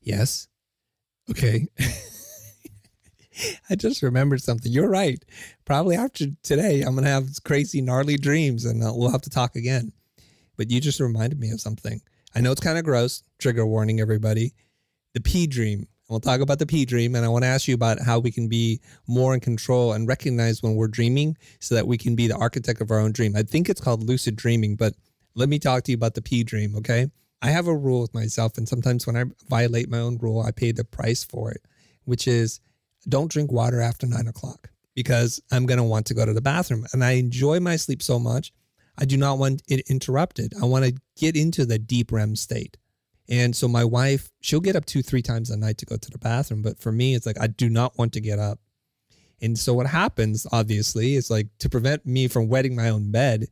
Speaker 2: Yes. Okay. I just remembered something. You're right. Probably after today, I'm going to have crazy, gnarly dreams and uh, we'll have to talk again. But you just reminded me of something. I know it's kind of gross. Trigger warning, everybody. The P dream. We'll talk about the P dream. And I want to ask you about how we can be more in control and recognize when we're dreaming so that we can be the architect of our own dream. I think it's called lucid dreaming, but let me talk to you about the P dream, okay? I have a rule with myself, and sometimes when I violate my own rule, I pay the price for it, which is don't drink water after nine o'clock because I'm going to want to go to the bathroom. And I enjoy my sleep so much. I do not want it interrupted. I want to get into the deep REM state. And so my wife, she'll get up two, three times a night to go to the bathroom. But for me, it's like, I do not want to get up. And so what happens, obviously, is like to prevent me from wetting my own bed,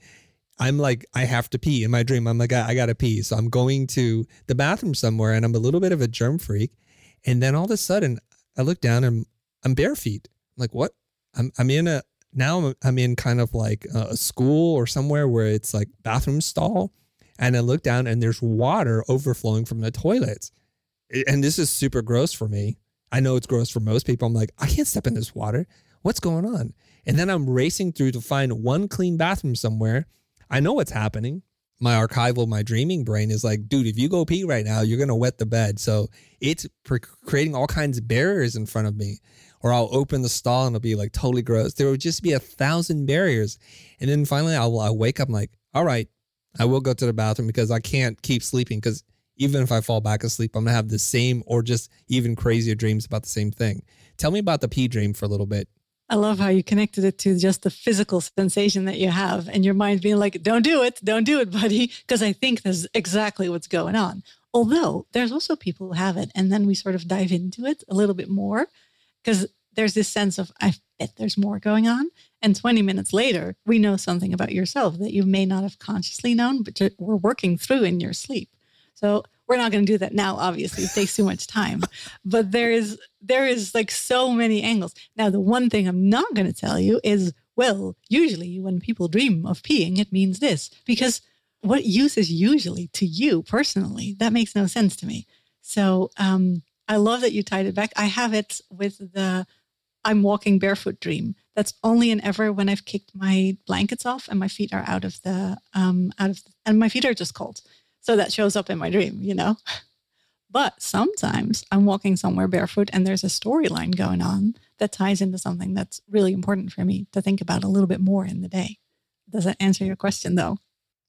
Speaker 2: I'm like, I have to pee in my dream. I'm like, I, I got to pee. So I'm going to the bathroom somewhere and I'm a little bit of a germ freak. And then all of a sudden, I look down and I'm bare feet. I'm like, what? I'm, I'm in a, now I'm in kind of like a school or somewhere where it's like bathroom stall. And I look down and there's water overflowing from the toilets. And this is super gross for me. I know it's gross for most people. I'm like, I can't step in this water. what's going on? And then I'm racing through to find one clean bathroom somewhere. I know what's happening. My archival, my dreaming brain is like, dude, if you go pee right now, you're going to wet the bed. So it's pre- creating all kinds of barriers in front of me. Or I'll open the stall and it'll be like totally gross. There would just be a thousand barriers. And then finally I'll, I'll wake up, I'm like, all right, I will go to the bathroom because I can't keep sleeping because even if I fall back asleep, I'm gonna have the same or just even crazier dreams about the same thing. Tell me about the pee dream for a little bit.
Speaker 1: I love how you connected it to just the physical sensation that you have and your mind being like, don't do it, don't do it, buddy. Because I think that's exactly what's going on. Although there's also people who have it. And then we sort of dive into it a little bit more because there's this sense of, I bet there's more going on. And 20 minutes later, we know something about yourself that you may not have consciously known, but we're working through in your sleep. So we're not going to do that now obviously it takes too much time but there is there is like so many angles. Now the one thing i'm not going to tell you is well usually when people dream of peeing it means this because what use is usually to you personally? That makes no sense to me. So um, i love that you tied it back. I have it with the i'm walking barefoot dream. That's only and ever when i've kicked my blankets off and my feet are out of the um out of the, and my feet are just cold so that shows up in my dream, you know? But sometimes I'm walking somewhere barefoot and there's a storyline going on that ties into something that's really important for me to think about a little bit more in the day. Does that answer your question though?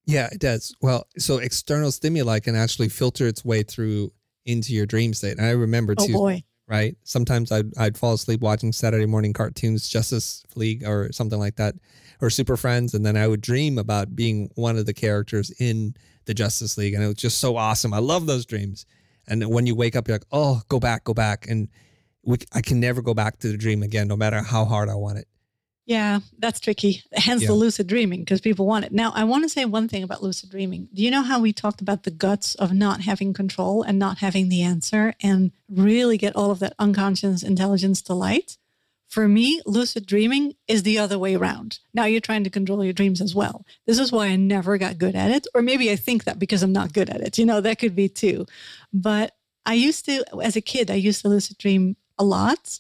Speaker 2: Yeah, it does. Well, so external stimuli can actually filter its way through into your dream state. And I remember
Speaker 1: oh
Speaker 2: too,
Speaker 1: boy.
Speaker 2: right? Sometimes I'd, I'd fall asleep watching Saturday morning cartoons, Justice League or something like that, or Super Friends. And then I would dream about being one of the characters in the Justice League, and it was just so awesome. I love those dreams. And when you wake up, you're like, oh, go back, go back, and we, I can never go back to the dream again, no matter how hard I want it.
Speaker 1: Yeah, that's tricky. Hence
Speaker 2: Yeah.
Speaker 1: the lucid dreaming because people want it. Now, I want to say one thing about lucid dreaming. Do you know how we talked about the guts of not having control and not having the answer and really get all of that unconscious intelligence to light? For me, lucid dreaming is the other way around. Now you're trying to control your dreams as well. This is why I never got good at it. Or maybe I think that because I'm not good at it. You know, that could be too. But I used to, as a kid, I used to lucid dream a lot.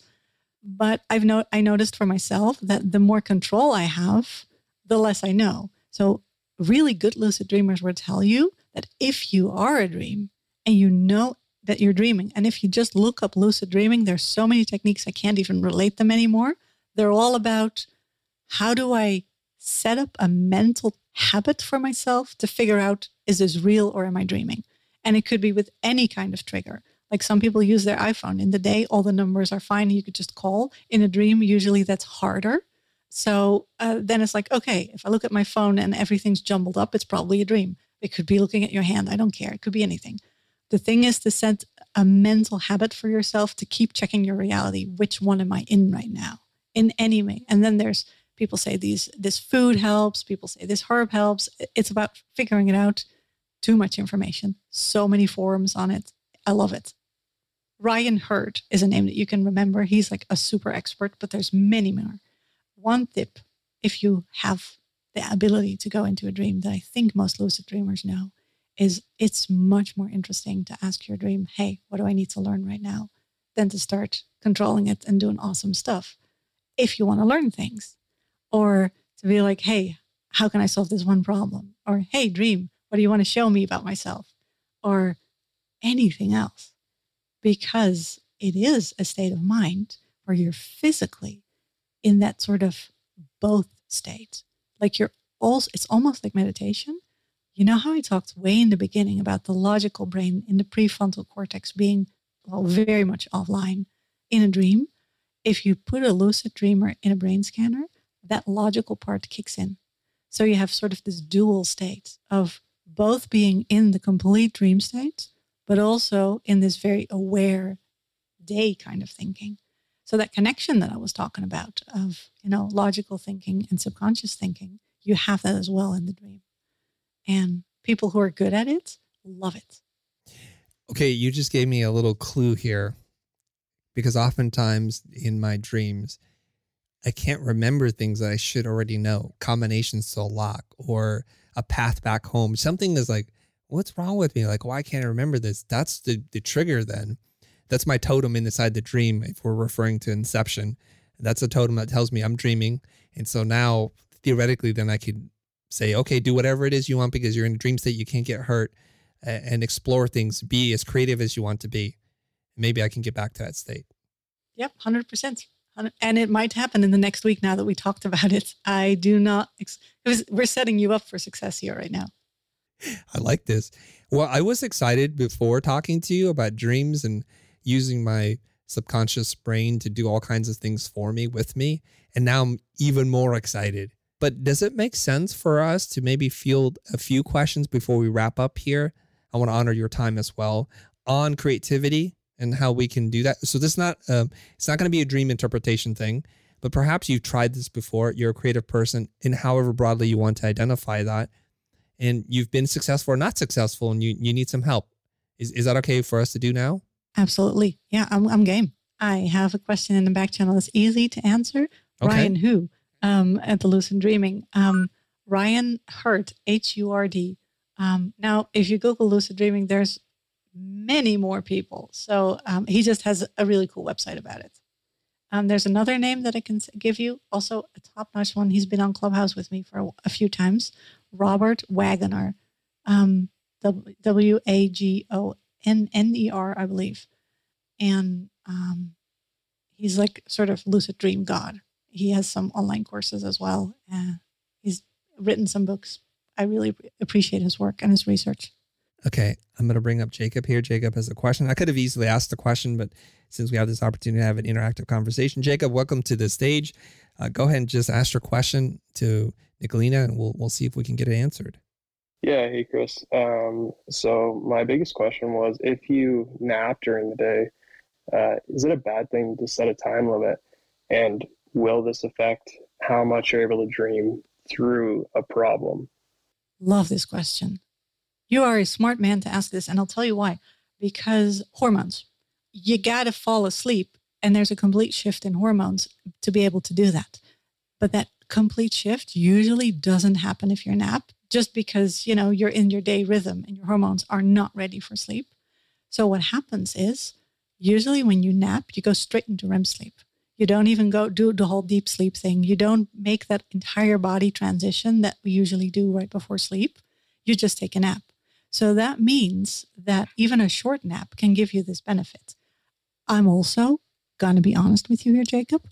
Speaker 1: But I've no, I noticed for myself that the more control I have, the less I know. So really good lucid dreamers will tell you that if you are a dream and you know that you're dreaming, and if you just look up lucid dreaming, there's so many techniques I can't even relate them anymore. They're all about how do I set up a mental habit for myself to figure out is this real or am I dreaming? And it could be with any kind of trigger. Like some people use their iPhone in the day, all the numbers are fine. You could just call. In a dream, usually that's harder. So uh, then it's like, okay, if I look at my phone and everything's jumbled up, it's probably a dream. It could be looking at your hand. I don't care. It could be anything. The thing is to set a mental habit for yourself to keep checking your reality. Which one am I in right now? In any way. And then there's people say these this food helps. People say this herb helps. It's about figuring it out. Too much information. So many forums on it. I love it. Ryan Hurd is a name that you can remember. He's like a super expert, but there's many more. One tip, if you have the ability to go into a dream that I think most lucid dreamers know, is it's much more interesting to ask your dream, hey, what do I need to learn right now? Than to start controlling it and doing awesome stuff. If you want to learn things, or to be like, hey, how can I solve this one problem? Or hey, dream, what do you want to show me about myself? Or anything else because it is a state of mind where you're physically in that sort of both state. Like you're also, it's almost like meditation. You know how I talked way in the beginning about the logical brain in the prefrontal cortex being well, very much offline in a dream? If you put a lucid dreamer in a brain scanner, that logical part kicks in. So you have sort of this dual state of both being in the complete dream state, but also in this very aware day kind of thinking. So that connection that I was talking about of, you know, logical thinking and subconscious thinking, you have that as well in the dream. And people who are good at it love it.
Speaker 2: Okay, you just gave me a little clue here because oftentimes in my dreams, I can't remember things that I should already know, combinations to a lock or a path back home. Something is like, what's wrong with me? Like, why can't I remember this? That's the, the trigger then. That's my totem inside the dream if we're referring to Inception. That's a totem that tells me I'm dreaming. And so now theoretically, then I could say, okay, do whatever it is you want because you're in a dream state. You can't get hurt and explore things. Be as creative as you want to be. Maybe I can get back to that state.
Speaker 1: Yep, 100%. And it might happen in the next week now that we talked about it. I do not, it was, we're setting you up for success here right now.
Speaker 2: I like this. Well, I was excited before talking to you about dreams and using my subconscious brain to do all kinds of things for me with me. And now I'm even more excited. But does it make sense for us to maybe field a few questions before we wrap up here? I want to honor your time as well on creativity and how we can do that. So this is not um, it's not going to be a dream interpretation thing, but perhaps you've tried this before. You're a creative person, and however broadly you want to identify that, and you've been successful or not successful, and you you need some help. Is is that okay for us to do now?
Speaker 1: Absolutely. Yeah, I'm I'm game. I have a question in the back channel that's easy to answer. Okay. Ryan who um, at the Lucid Dreaming. Um, Ryan Hurd, H U R D. Um, now, if you Google lucid dreaming, there's many more people. So um, he just has a really cool website about it. Um, there's another name that I can give you, also a top notch one. He's been on Clubhouse with me for a, a few times. Robert Waggoner, um, W A G O N N E R, I believe. And um, he's like sort of lucid dream god. He has some online courses as well. Uh, he's written some books. I really appreciate his work and his research.
Speaker 2: Okay, I'm going to bring up Jacob here. Jacob has a question. I could have easily asked the question, but since we have this opportunity to have an interactive conversation, Jacob, welcome to the stage. Uh, go ahead and just ask your question to Nicoline, and we'll we'll see if we can get it answered.
Speaker 4: Yeah, hey Chris. Um, so my biggest question was, if you nap during the day, uh, is it a bad thing to set a time limit? And will this affect how much you're able to dream through a problem?
Speaker 1: Love this question. You are a smart man to ask this, and I'll tell you why. Because hormones, you got to fall asleep, and there's a complete shift in hormones to be able to do that. But that complete shift usually doesn't happen if you're nap, just because you know you're in your day rhythm and your hormones are not ready for sleep. So what happens is usually when you nap, you go straight into REM sleep. You don't even go do the whole deep sleep thing. You don't make that entire body transition that we usually do right before sleep. You just take a nap. So that means that even a short nap can give you this benefit. I'm also going to be honest with you here, Jacob.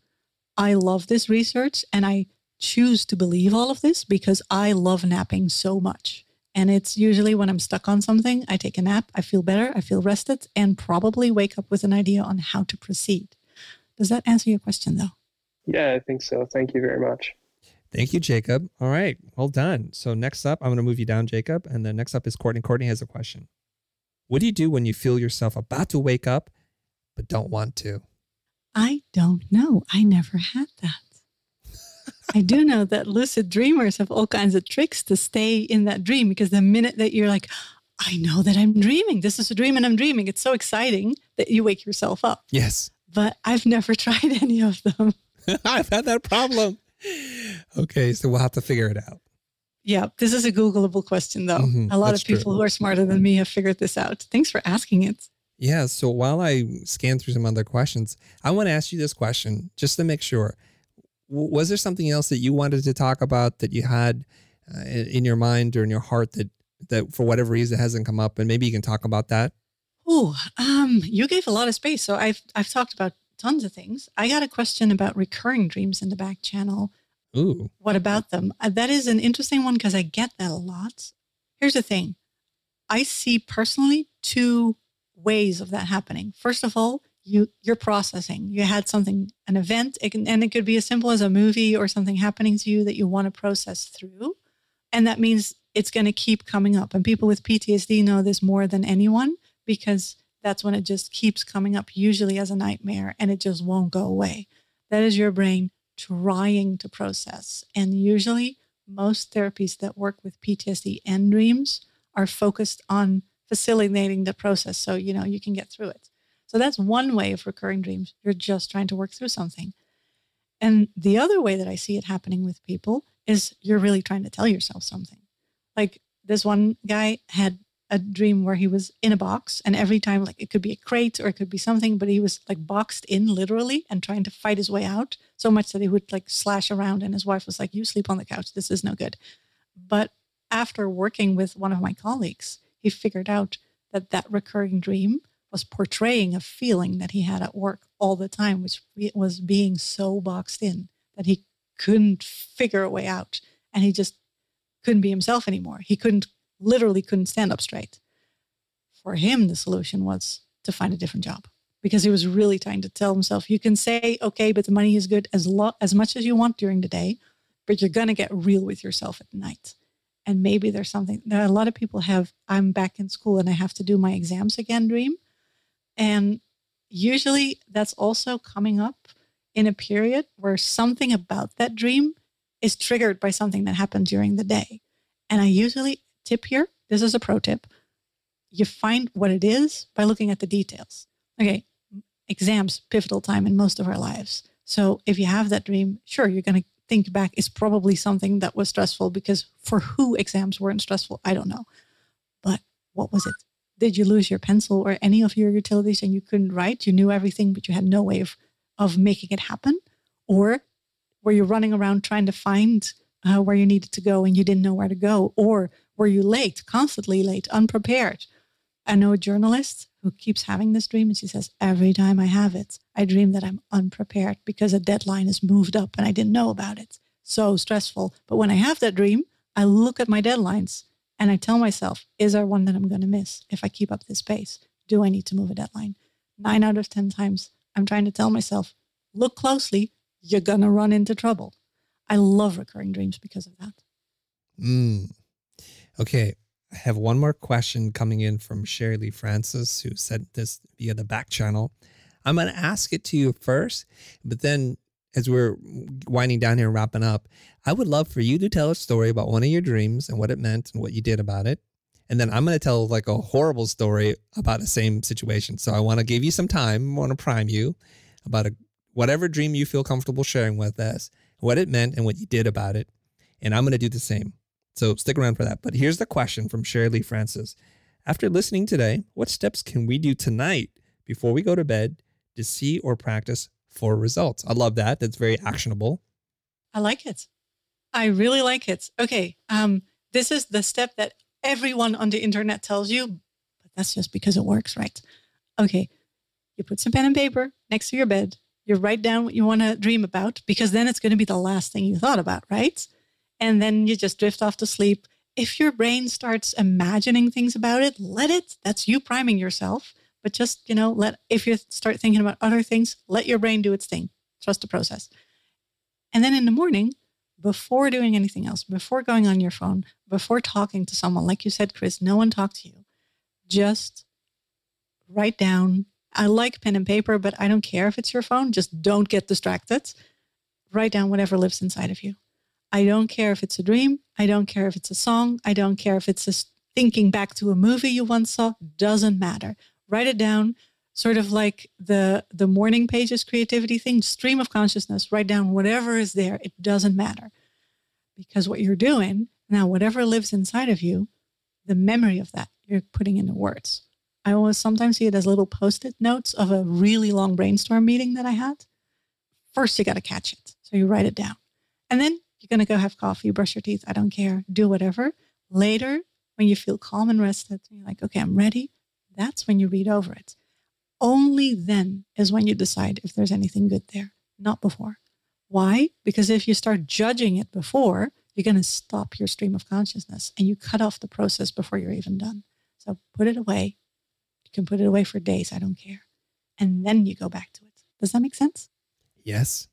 Speaker 1: I love this research and I choose to believe all of this because I love napping so much. And it's usually when I'm stuck on something, I take a nap, I feel better, I feel rested, and probably wake up with an idea on how to proceed. Does that answer your question, though?
Speaker 4: Yeah, I think so. Thank you very much.
Speaker 2: Thank you, Jacob. All right, well done. So next up, I'm going to move you down, Jacob, and then next up is Courtney. Courtney has a question. What do you do when you feel yourself about to wake up but don't want to?
Speaker 1: I don't know. I never had that. I do know that lucid dreamers have all kinds of tricks to stay in that dream because the minute that you're like, I know that I'm dreaming, this is a dream and I'm dreaming, it's so exciting that you wake yourself up.
Speaker 2: Yes
Speaker 1: but I've never tried any of them.
Speaker 2: I've had that problem. Okay, so we'll have to figure it out.
Speaker 1: Yeah, this is a Googleable question, though. Mm-hmm, a lot of people true. who are smarter than me have figured this out. Thanks for asking it.
Speaker 2: Yeah, so while I scan through some other questions, I want to ask you this question just to make sure. Was there something else that you wanted to talk about that you had uh, in your mind or in your heart that that for whatever reason hasn't come up, and maybe you can talk about that?
Speaker 1: Oh, um, you gave a lot of space. So I've I've talked about tons of things. I got a question about recurring dreams in the back channel.
Speaker 2: Ooh.
Speaker 1: What about them? Uh, that is an interesting one because I get that a lot. Here's the thing. I see personally two ways of that happening. First of all, you you're processing. You had something, an event, it can, and it could be as simple as a movie or something happening to you that you want to process through, and that means it's going to keep coming up. And people with PTSD know this more than anyone because that's when it just keeps coming up, usually as a nightmare, and it just won't go away. That is your brain trying to process. And usually, most therapies that work with PTSD and dreams are focused on facilitating the process so you know you can get through it. So that's one way of recurring dreams. You're just trying to work through something. And the other way that I see it happening with people is you're really trying to tell yourself something. Like this one guy had a dream where he was in a box and every time like it could be a crate or it could be something but he was like boxed in literally and trying to fight his way out so much that he would like slash around and his wife was like you sleep on the couch. This is no good. But after working with one of my colleagues he figured out that that recurring dream was portraying a feeling that he had at work all the time which was being so boxed in that he couldn't figure a way out and he just couldn't be himself anymore. He couldn't literally couldn't stand up straight. For him, the solution was to find a different job because he was really trying to tell himself, you can say, okay, but the money is good as, lo- as much as you want during the day, but you're going to get real with yourself at night. And maybe there's something that A lot of people have, I'm back in school and I have to do my exams again dream. And usually that's also coming up in a period where something about that dream is triggered by something that happened during the day. And I usually tip here this is a pro tip. You find what it is by looking at the details. Okay, exams, pivotal time in most of our lives. So if you have that dream, sure, you're going to think back, it's probably something that was stressful because for who exams weren't stressful, I don't know. But what was it? Did you lose your pencil or any of your utilities and you couldn't write? You knew everything, but you had no way of, of making it happen? Or were you running around trying to find uh, where you needed to go and you didn't know where to go? Or were you late, constantly late, unprepared? I know a journalist who keeps having this dream and she says, Every time I have it, I dream that I'm unprepared because a deadline is moved up and I didn't know about it. So stressful. But when I have that dream, I look at my deadlines and I tell myself, Is there one that I'm going to miss if I keep up this pace? Do I need to move a deadline? Nine out of 10 times, I'm trying to tell myself, Look closely, you're going to run into trouble. I love recurring dreams because of that.
Speaker 2: Mm. Okay. I have one more question coming in from Sherry Lee Francis, who sent this via the back channel. I'm going to ask it to you first, but then as we're winding down here and wrapping up, I would love for you to tell a story about one of your dreams and what it meant and what you did about it. And then I'm going to tell like a horrible story about the same situation. So I want to give you some time. I want to prime you about a, whatever dream you feel comfortable sharing with us, what it meant and what you did about it. And I'm going to do the same. So stick around for that. But here's the question from Sherry Lee Francis. After listening today, what steps can we do tonight before we go to bed to see or practice for results? I love that. That's very actionable.
Speaker 1: I like it. I really like it. Okay. Um, this is the step that everyone on the internet tells you, but that's just because it works, right? Okay. You put some pen and paper next to your bed. You write down what you want to dream about because then it's going to be the last thing you thought about, right? And then you just drift off to sleep. If your brain starts imagining things about it, let it. That's you priming yourself. But just, you know, let if you start thinking about other things, let your brain do its thing. Trust the process. And then in the morning, before doing anything else, before going on your phone, before talking to someone, like you said, Chris, no one talked to you. Just write down. I like pen and paper, but I don't care if it's your phone. Just don't get distracted. Write down whatever lives inside of you. I don't care if it's a dream. I don't care if it's a song. I don't care if it's a thinking back to a movie you once saw. Doesn't matter. Write it down, sort of like the the morning pages creativity thing. Stream of consciousness. Write down whatever is there. It doesn't matter, because what you're doing now, whatever lives inside of you, the memory of that you're putting into words. I always sometimes see it as little post-it notes of a really long brainstorm meeting that I had. First, you got to catch it, so you write it down, and then you're going to go have coffee, brush your teeth. I don't care. Do whatever. Later, when you feel calm and rested, you're like, okay, I'm ready. That's when you read over it. Only then is when you decide if there's anything good there, not before. Why? Because if you start judging it before, you're going to stop your stream of consciousness and you cut off the process before you're even done. So put it away. You can put it away for days. I don't care. And then you go back to it. Does that make sense?
Speaker 2: Yes.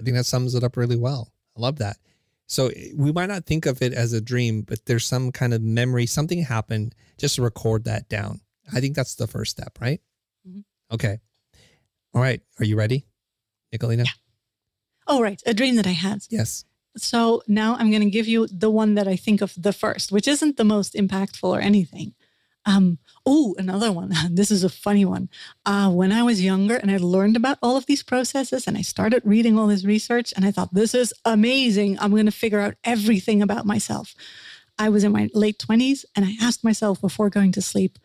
Speaker 2: I think that sums it up really well. I love that. So eh, we might not think of it as a dream, but there's some kind of memory, something happened, just record that down. I think that's the first step, right? Mm-hmm. Okay. All right. Are you ready, Nicoline? Yeah.
Speaker 1: Oh, right. A dream that I had.
Speaker 2: Yes.
Speaker 1: So now I'm going to give you the one that I think of the first, which isn't the most impactful or anything. Um, oh, another one. this is a funny one. Uh, when I was younger and I learned about all of these processes and I started reading all this research and I thought, this is amazing. I'm going to figure out everything about myself. I was in my late 20s and I asked myself before going to sleep,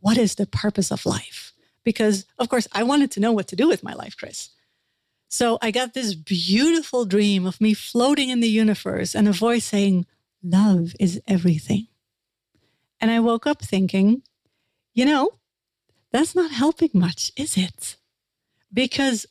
Speaker 1: what is the purpose of life? Because, of course, I wanted to know what to do with my life, Chris. So I got this beautiful dream of me floating in the universe and a voice saying, Love is everything. And I woke up thinking, you know, that's not helping much, is it? Because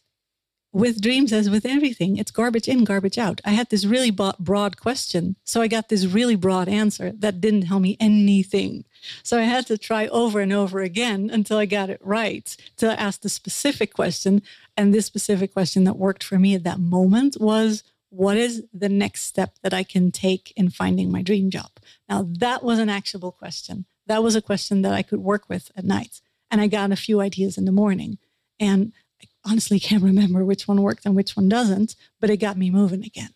Speaker 1: with dreams, as with everything, it's garbage in, garbage out. I had this really broad question. So I got this really broad answer that didn't tell me anything. So I had to try over and over again until I got it right to ask the specific question. And this specific question that worked for me at that moment was what is the next step that I can take in finding my dream job? Now, that was an actionable question. That was a question that I could work with at night. And I got a few ideas in the morning. And I honestly can't remember which one worked and which one doesn't, but it got me moving again.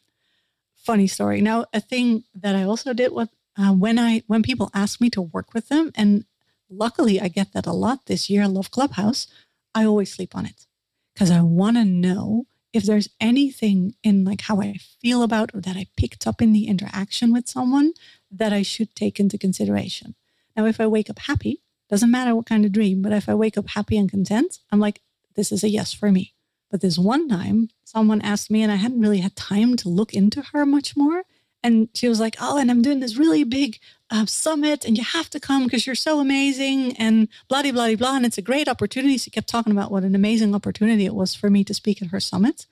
Speaker 1: Funny story. Now, a thing that I also did was uh, when I when people ask me to work with them, and luckily I get that a lot this year. I love Clubhouse. I always sleep on it because I want to know if there's anything in like how I feel about or that I picked up in the interaction with someone that I should take into consideration. Now, if I wake up happy, doesn't matter what kind of dream, but if I wake up happy and content, I'm like, this is a yes for me. But this one time, someone asked me, and I hadn't really had time to look into her much more. And she was like, Oh, and I'm doing this really big uh, summit, and you have to come because you're so amazing, and blah, blah, blah, blah. And it's a great opportunity. She kept talking about what an amazing opportunity it was for me to speak at her summit.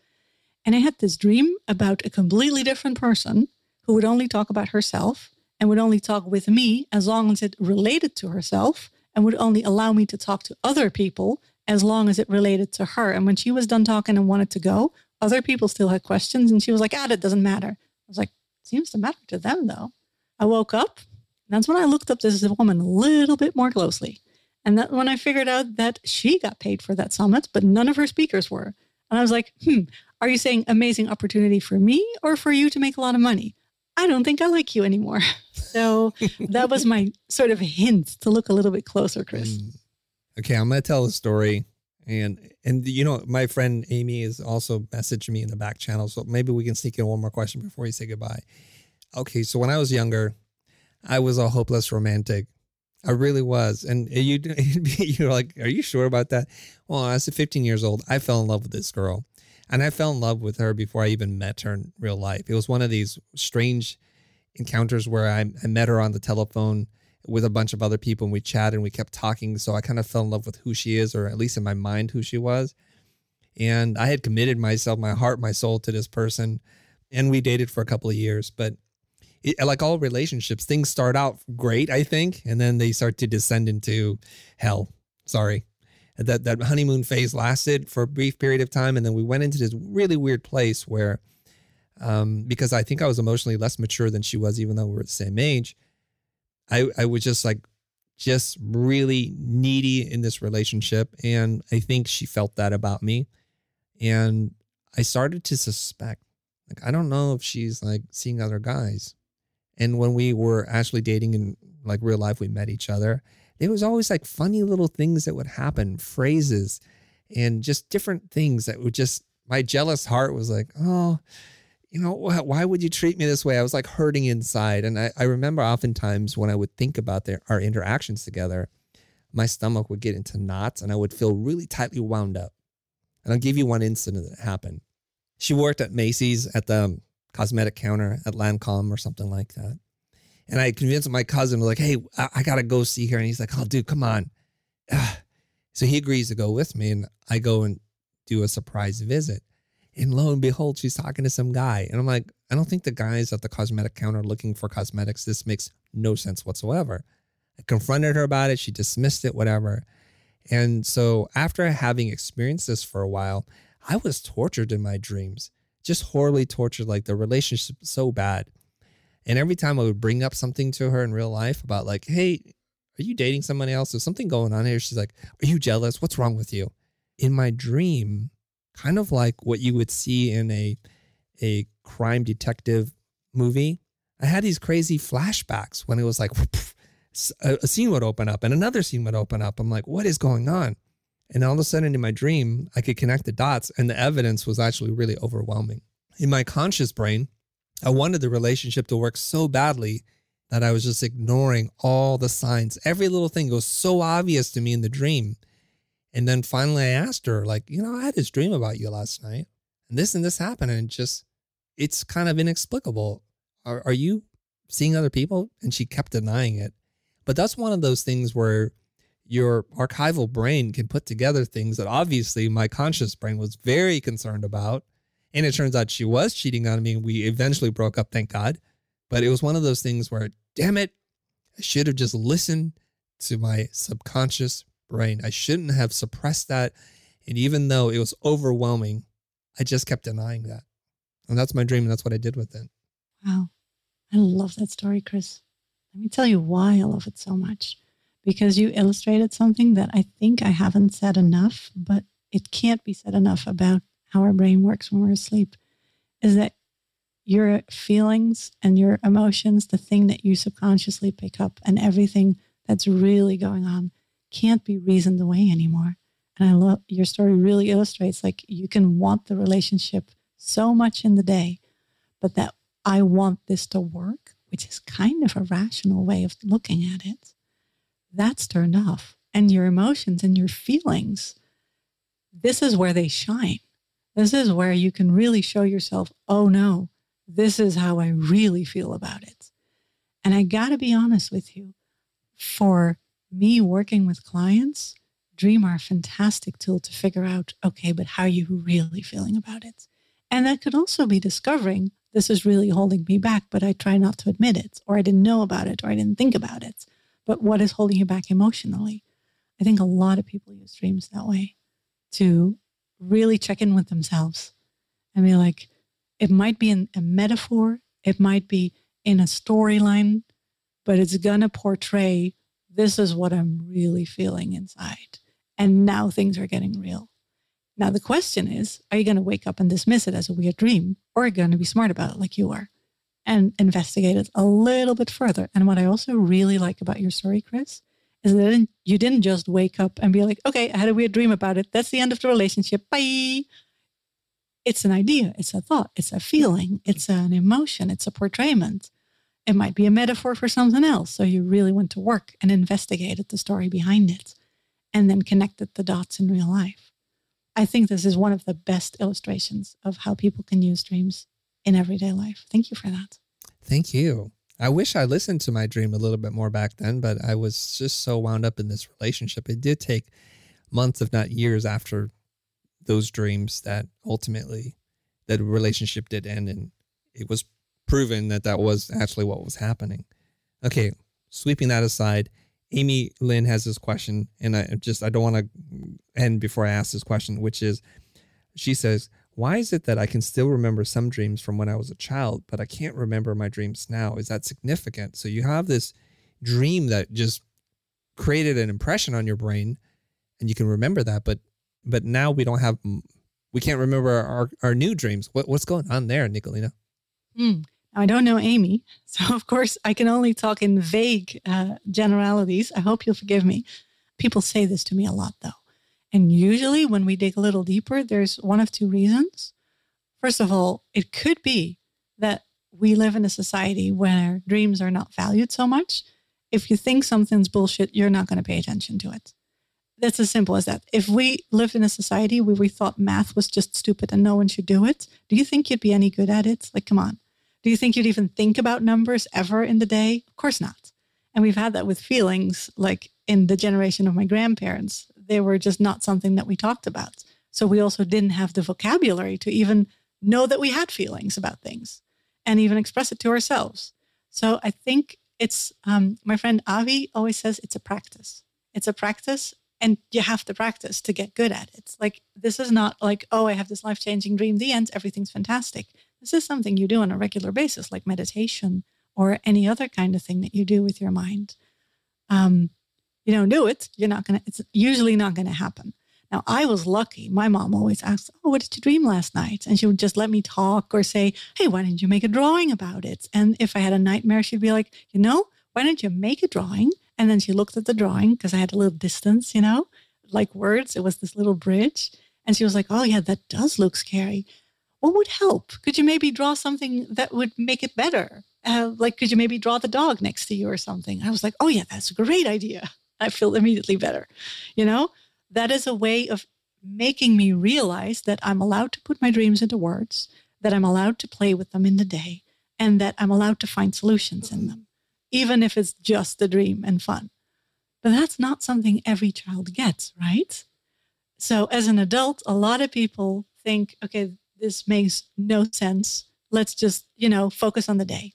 Speaker 1: And I had this dream about a completely different person who would only talk about herself and would only talk with me as long as it related to herself and would only allow me to talk to other people as long as it related to her. And when she was done talking and wanted to go, other people still had questions. And she was like, ah, it doesn't matter. I was like, seems to matter to them though. I woke up. That's when I looked up this woman a little bit more closely. And that when I figured out that she got paid for that summit, but none of her speakers were. And I was like, hmm, are you saying amazing opportunity for me or for you to make a lot of money? I don't think I like you anymore. So that was my sort of hint to look a little bit closer, Chris. Mm.
Speaker 2: Okay, I'm going to tell a story. And and you know, my friend Amy is also messaging me in the back channel. So maybe we can sneak in one more question before you say goodbye. Okay, so when I was younger, I was a hopeless romantic. I really was. And you you're like, are you sure about that? Well, I was 15 years old. I fell in love with this girl. And I fell in love with her before I even met her in real life. It was one of these strange encounters where I, I met her on the telephone with a bunch of other people and we chatted and we kept talking. So I kind of fell in love with who she is, or at least in my mind, who she was. And I had committed myself, my heart, my soul to this person. And we dated for a couple of years. But it, like all relationships, things start out great, I think, and then they start to descend into hell. Sorry. That that honeymoon phase lasted for a brief period of time, and then we went into this really weird place where, um, because I think I was emotionally less mature than she was, even though we were the same age, I I was just like just really needy in this relationship, and I think she felt that about me, and I started to suspect, like I don't know if she's like seeing other guys, and when we were actually dating in like real life, we met each other it was always like funny little things that would happen, phrases, and just different things that would just, my jealous heart was like, oh, you know, why would you treat me this way? I was like hurting inside. And I, I remember oftentimes when I would think about their, our interactions together, my stomach would get into knots and I would feel really tightly wound up. And I'll give you one incident that happened. She worked at Macy's at the um, cosmetic counter at Lancome or something like that. And I convinced my cousin, like, hey, I, I got to go see her. And he's like, oh, dude, come on. So he agrees to go with me. And I go and do a surprise visit. And lo and behold, she's talking to some guy. And I'm like, I don't think the guys at the cosmetic counter looking for cosmetics. This makes no sense whatsoever. I confronted her about it. She dismissed it, whatever. And so after having experienced this for a while, I was tortured in my dreams, just horribly tortured. Like the relationship so bad. And every time I would bring up something to her in real life about like, hey, are you dating somebody else? There's something going on here. She's like, are you jealous? What's wrong with you? In my dream, kind of like what you would see in a a crime detective movie, I had these crazy flashbacks when it was like a scene would open up and another scene would open up. I'm like, what is going on? And all of a sudden in my dream, I could connect the dots and the evidence was actually really overwhelming. In my conscious brain, I wanted the relationship to work so badly that I was just ignoring all the signs. Every little thing was so obvious to me in the dream. And then finally I asked her, like, you know, I had this dream about you last night and this and this happened. And just, it's kind of inexplicable. Are, are you seeing other people? And she kept denying it. But that's one of those things where your archival brain can put together things that obviously my conscious brain was very concerned about. And it turns out she was cheating on me. We eventually broke up, thank God. But it was one of those things where, damn it, I should have just listened to my subconscious brain. I shouldn't have suppressed that. And even though it was overwhelming, I just kept denying that. And that's my dream. And that's what I did with it.
Speaker 1: Wow. I love that story, Chris. Let me tell you why I love it so much. Because you illustrated something that I think I haven't said enough, but it can't be said enough about how our brain works when we're asleep. Is that your feelings and your emotions, the thing that you subconsciously pick up, and everything that's really going on can't be reasoned away anymore. And I love your story really illustrates like you can want the relationship so much in the day, but that I want this to work, which is kind of a rational way of looking at it, that's turned off. And your emotions and your feelings, this is where they shine. This is where you can really show yourself, oh no, this is how I really feel about it. And I got to be honest with you, for me working with clients, Dream are a fantastic tool to figure out, okay, but how are you really feeling about it? And that could also be discovering this is really holding me back, but I try not to admit it, or I didn't know about it, or I didn't think about it. But what is holding you back emotionally? I think a lot of people use dreams that way to really check in with themselves and be like, it might be in a metaphor, it might be in a storyline, but it's going to portray this is what I'm really feeling inside. And now things are getting real. Now, the question is are you going to wake up and dismiss it as a weird dream, or are you going to be smart about it like you are and investigate it a little bit further? And what I also really like about your story, Chris, is that you didn't just wake up and be like, okay, I had a weird dream about it. That's the end of the relationship. Bye it's an idea, it's a thought, it's a feeling, it's an emotion, it's a portrayment. It might be a metaphor for something else. So you really went to work and investigated the story behind it and then connected the dots in real life. I think this is one of the best illustrations of how people can use dreams in everyday life. Thank you for that.
Speaker 2: Thank you. I wish I listened to my dream a little bit more back then, but I was just so wound up in this relationship. It did take months, if not years, after those dreams that ultimately that relationship did end and it was proven that that was actually what was happening. Okay, sweeping that aside, Amy Lynn has this question, and I just I don't want to end before I ask this question, which is, she says, "Why is it that I can still remember some dreams from when I was a child, but I can't remember my dreams now? Is that significant?" So you have this dream that just created an impression on your brain, and you can remember that, but but now we don't have we can't remember our, our new dreams. What, what's going on there, Nicoline?
Speaker 1: Mm. I don't know Amy, so of course I can only talk in vague uh, generalities. I hope you'll forgive me. People say this to me a lot, though. And usually, when we dig a little deeper, there's one of two reasons. First of all, it could be that we live in a society where dreams are not valued so much. If you think something's bullshit, you're not going to pay attention to it. That's as simple as that. If we lived in a society where we thought math was just stupid and no one should do it, do you think you'd be any good at it? Like, come on. Do you think you'd even think about numbers ever in the day? Of course not. And we've had that with feelings, like in the generation of my grandparents. They were just not something that we talked about. So we also didn't have the vocabulary to even know that we had feelings about things and even express it to ourselves. So I think it's, um, my friend Avi always says it's a practice. It's a practice and you have to practice to get good at it. It's like this is not like, oh, I have this life changing dream, the end, everything's fantastic. This is something you do on a regular basis, like meditation or any other kind of thing that you do with your mind. Um, you don't do it, you're not gonna. It's usually not gonna happen. Now, I was lucky. My mom always asked, Oh, what did you dream last night? And she would just let me talk or say, Hey, why didn't you make a drawing about it? And if I had a nightmare, she'd be like, You know, why don't you make a drawing and then she looked at the drawing because I had a little distance, you know, like words. It was this little bridge. And she was like, Oh, yeah, that does look scary. What would help? Could you maybe draw something that would make it better? uh, like, could you maybe draw the dog next to you or something? I was like, oh, yeah, that's a great idea. I feel immediately better. You know, that is a way of making me realize that I'm allowed to put my dreams into words, that I'm allowed to play with them in the day, and that I'm allowed to find solutions in them, even if it's just a dream and fun. But that's not something every child gets, right? So, as an adult, a lot of people think, okay, this makes no sense. Let's just, you know, focus on the day.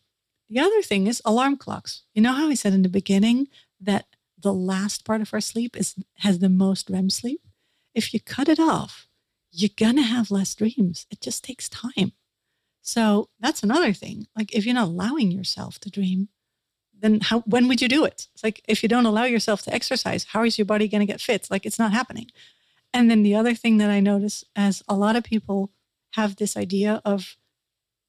Speaker 1: The other thing is alarm clocks. You know how I said in the beginning that the last part of our sleep is has the most REM sleep? If you cut it off, you're to have less dreams. It just takes time. So that's another thing. Like if you're not allowing yourself to dream, then how when would you do it? It's like if you don't allow yourself to exercise, how is your body going to get fit? Like it's not happening. And then the other thing that I notice as a lot of people have this idea of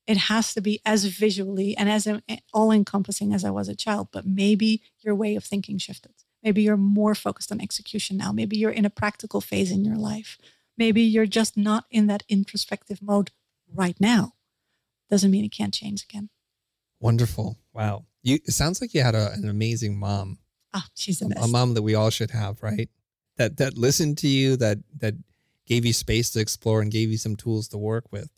Speaker 1: it has to be as visually and as eh, all encompassing as I was a child, but maybe your way of thinking shifted. Maybe you're more focused on execution now. Maybe you're in a practical phase in your life. Maybe you're just not in that introspective mode right now. Doesn't mean it can't change again.
Speaker 2: Wonderful. Wow. You it sounds like you had a, an amazing mom.
Speaker 1: Oh, she's the
Speaker 2: a,
Speaker 1: best.
Speaker 2: a mom that we all should have, right? That that listened to you, that that gave you space to explore and gave you some tools to work with.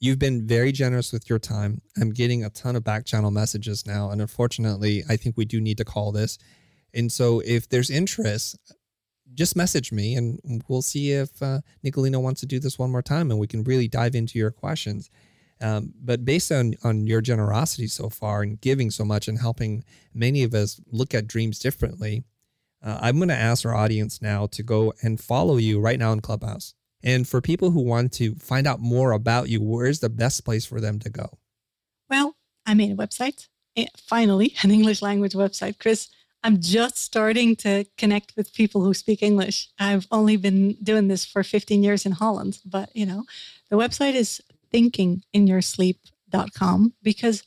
Speaker 2: You've been very generous with your time. I'm getting a ton of back channel messages now. And unfortunately, I think we do need to call this. And so if there's interest, just message me and we'll see if uh, Nicoline wants to do this one more time and we can really dive into your questions. Um, but based on, on your generosity so far and giving so much and helping many of us look at dreams differently, uh, I'm going to ask our audience now to go and follow you right now in Clubhouse. And for people who want to find out more about you, where's the best place for them to go?
Speaker 1: Well, I made a website, finally, an English language website. Chris, I'm just starting to connect with people who speak English. I've only been doing this for 15 years in Holland, but you know, the website is thinkinginyoursleep.com because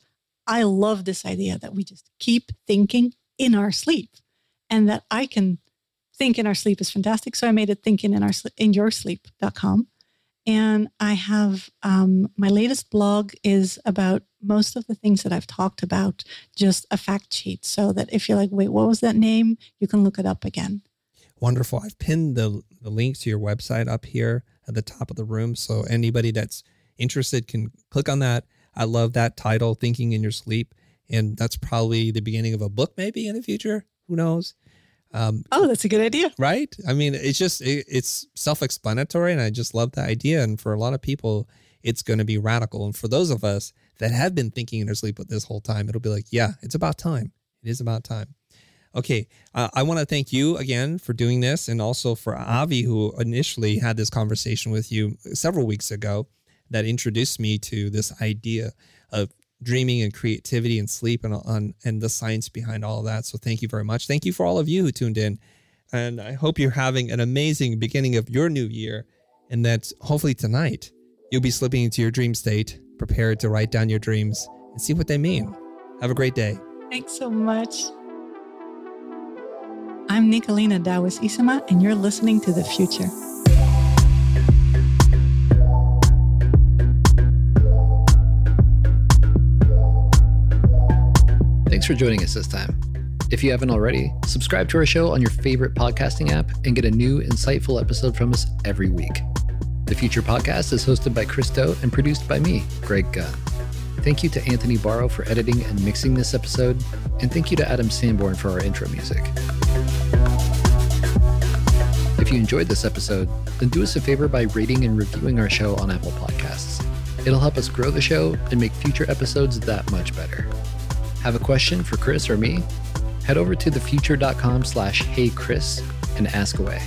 Speaker 1: I love this idea that we just keep thinking in our sleep and that I can think in our sleep is fantastic. So I made it thinking in our in your. And I have um, my latest blog is about most of the things that I've talked about, just a fact sheet, so that if you're like, wait, what was that name? You can look it up again.
Speaker 2: Wonderful. I've pinned the, the link to your website up here at the top of the room. So anybody that's interested can click on that. I love that title, Thinking in Your Sleep. And that's probably the beginning of a book, maybe in the future. Who knows?
Speaker 1: Um, oh, that's a good idea.
Speaker 2: Right? I mean, it's just, it, it's self explanatory. And I just love the idea. And for a lot of people, it's going to be radical. And for those of us that have been thinking in our sleep this whole time, it'll be like, yeah, it's about time. It is about time. Okay. Uh, I want to thank you again for doing this and also for Avi, who initially had this conversation with you several weeks ago that introduced me to this idea of dreaming and creativity and sleep and on and the science behind all of that. So thank you very much. Thank you for all of you who tuned in. And I hope you're having an amazing beginning of your new year and that hopefully tonight you'll be slipping into your dream state, prepared to write down your dreams and see what they mean. Have a great day.
Speaker 1: Thanks so much. I'm Nicoline Douwes Isama, and you're listening to The Futur.
Speaker 3: Thanks for joining us this time. If you haven't already, subscribe to our show on your favorite podcasting app and get a new, insightful episode from us every week. The Futur Podcast is hosted by Chris Do and produced by me, Greg Gunn. Thank you to Anthony Barrow for editing and mixing this episode, and thank you to Adam Sanborn for our intro music. If you enjoyed this episode, then do us a favor by rating and reviewing our show on Apple Podcasts. It'll help us grow the show and make future episodes that much better. Have a question for Chris or me? Head over to thefutur.com slash heychris and ask away.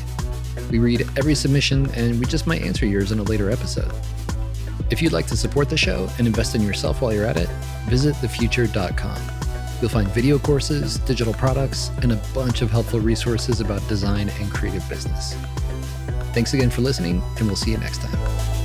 Speaker 3: We read every submission and we just might answer yours in a later episode. If you'd like to support the show and invest in yourself while you're at it, visit thefutur.com. You'll find video courses, digital products, and a bunch of helpful resources about design and creative business. Thanks again for listening, and we'll see you next time.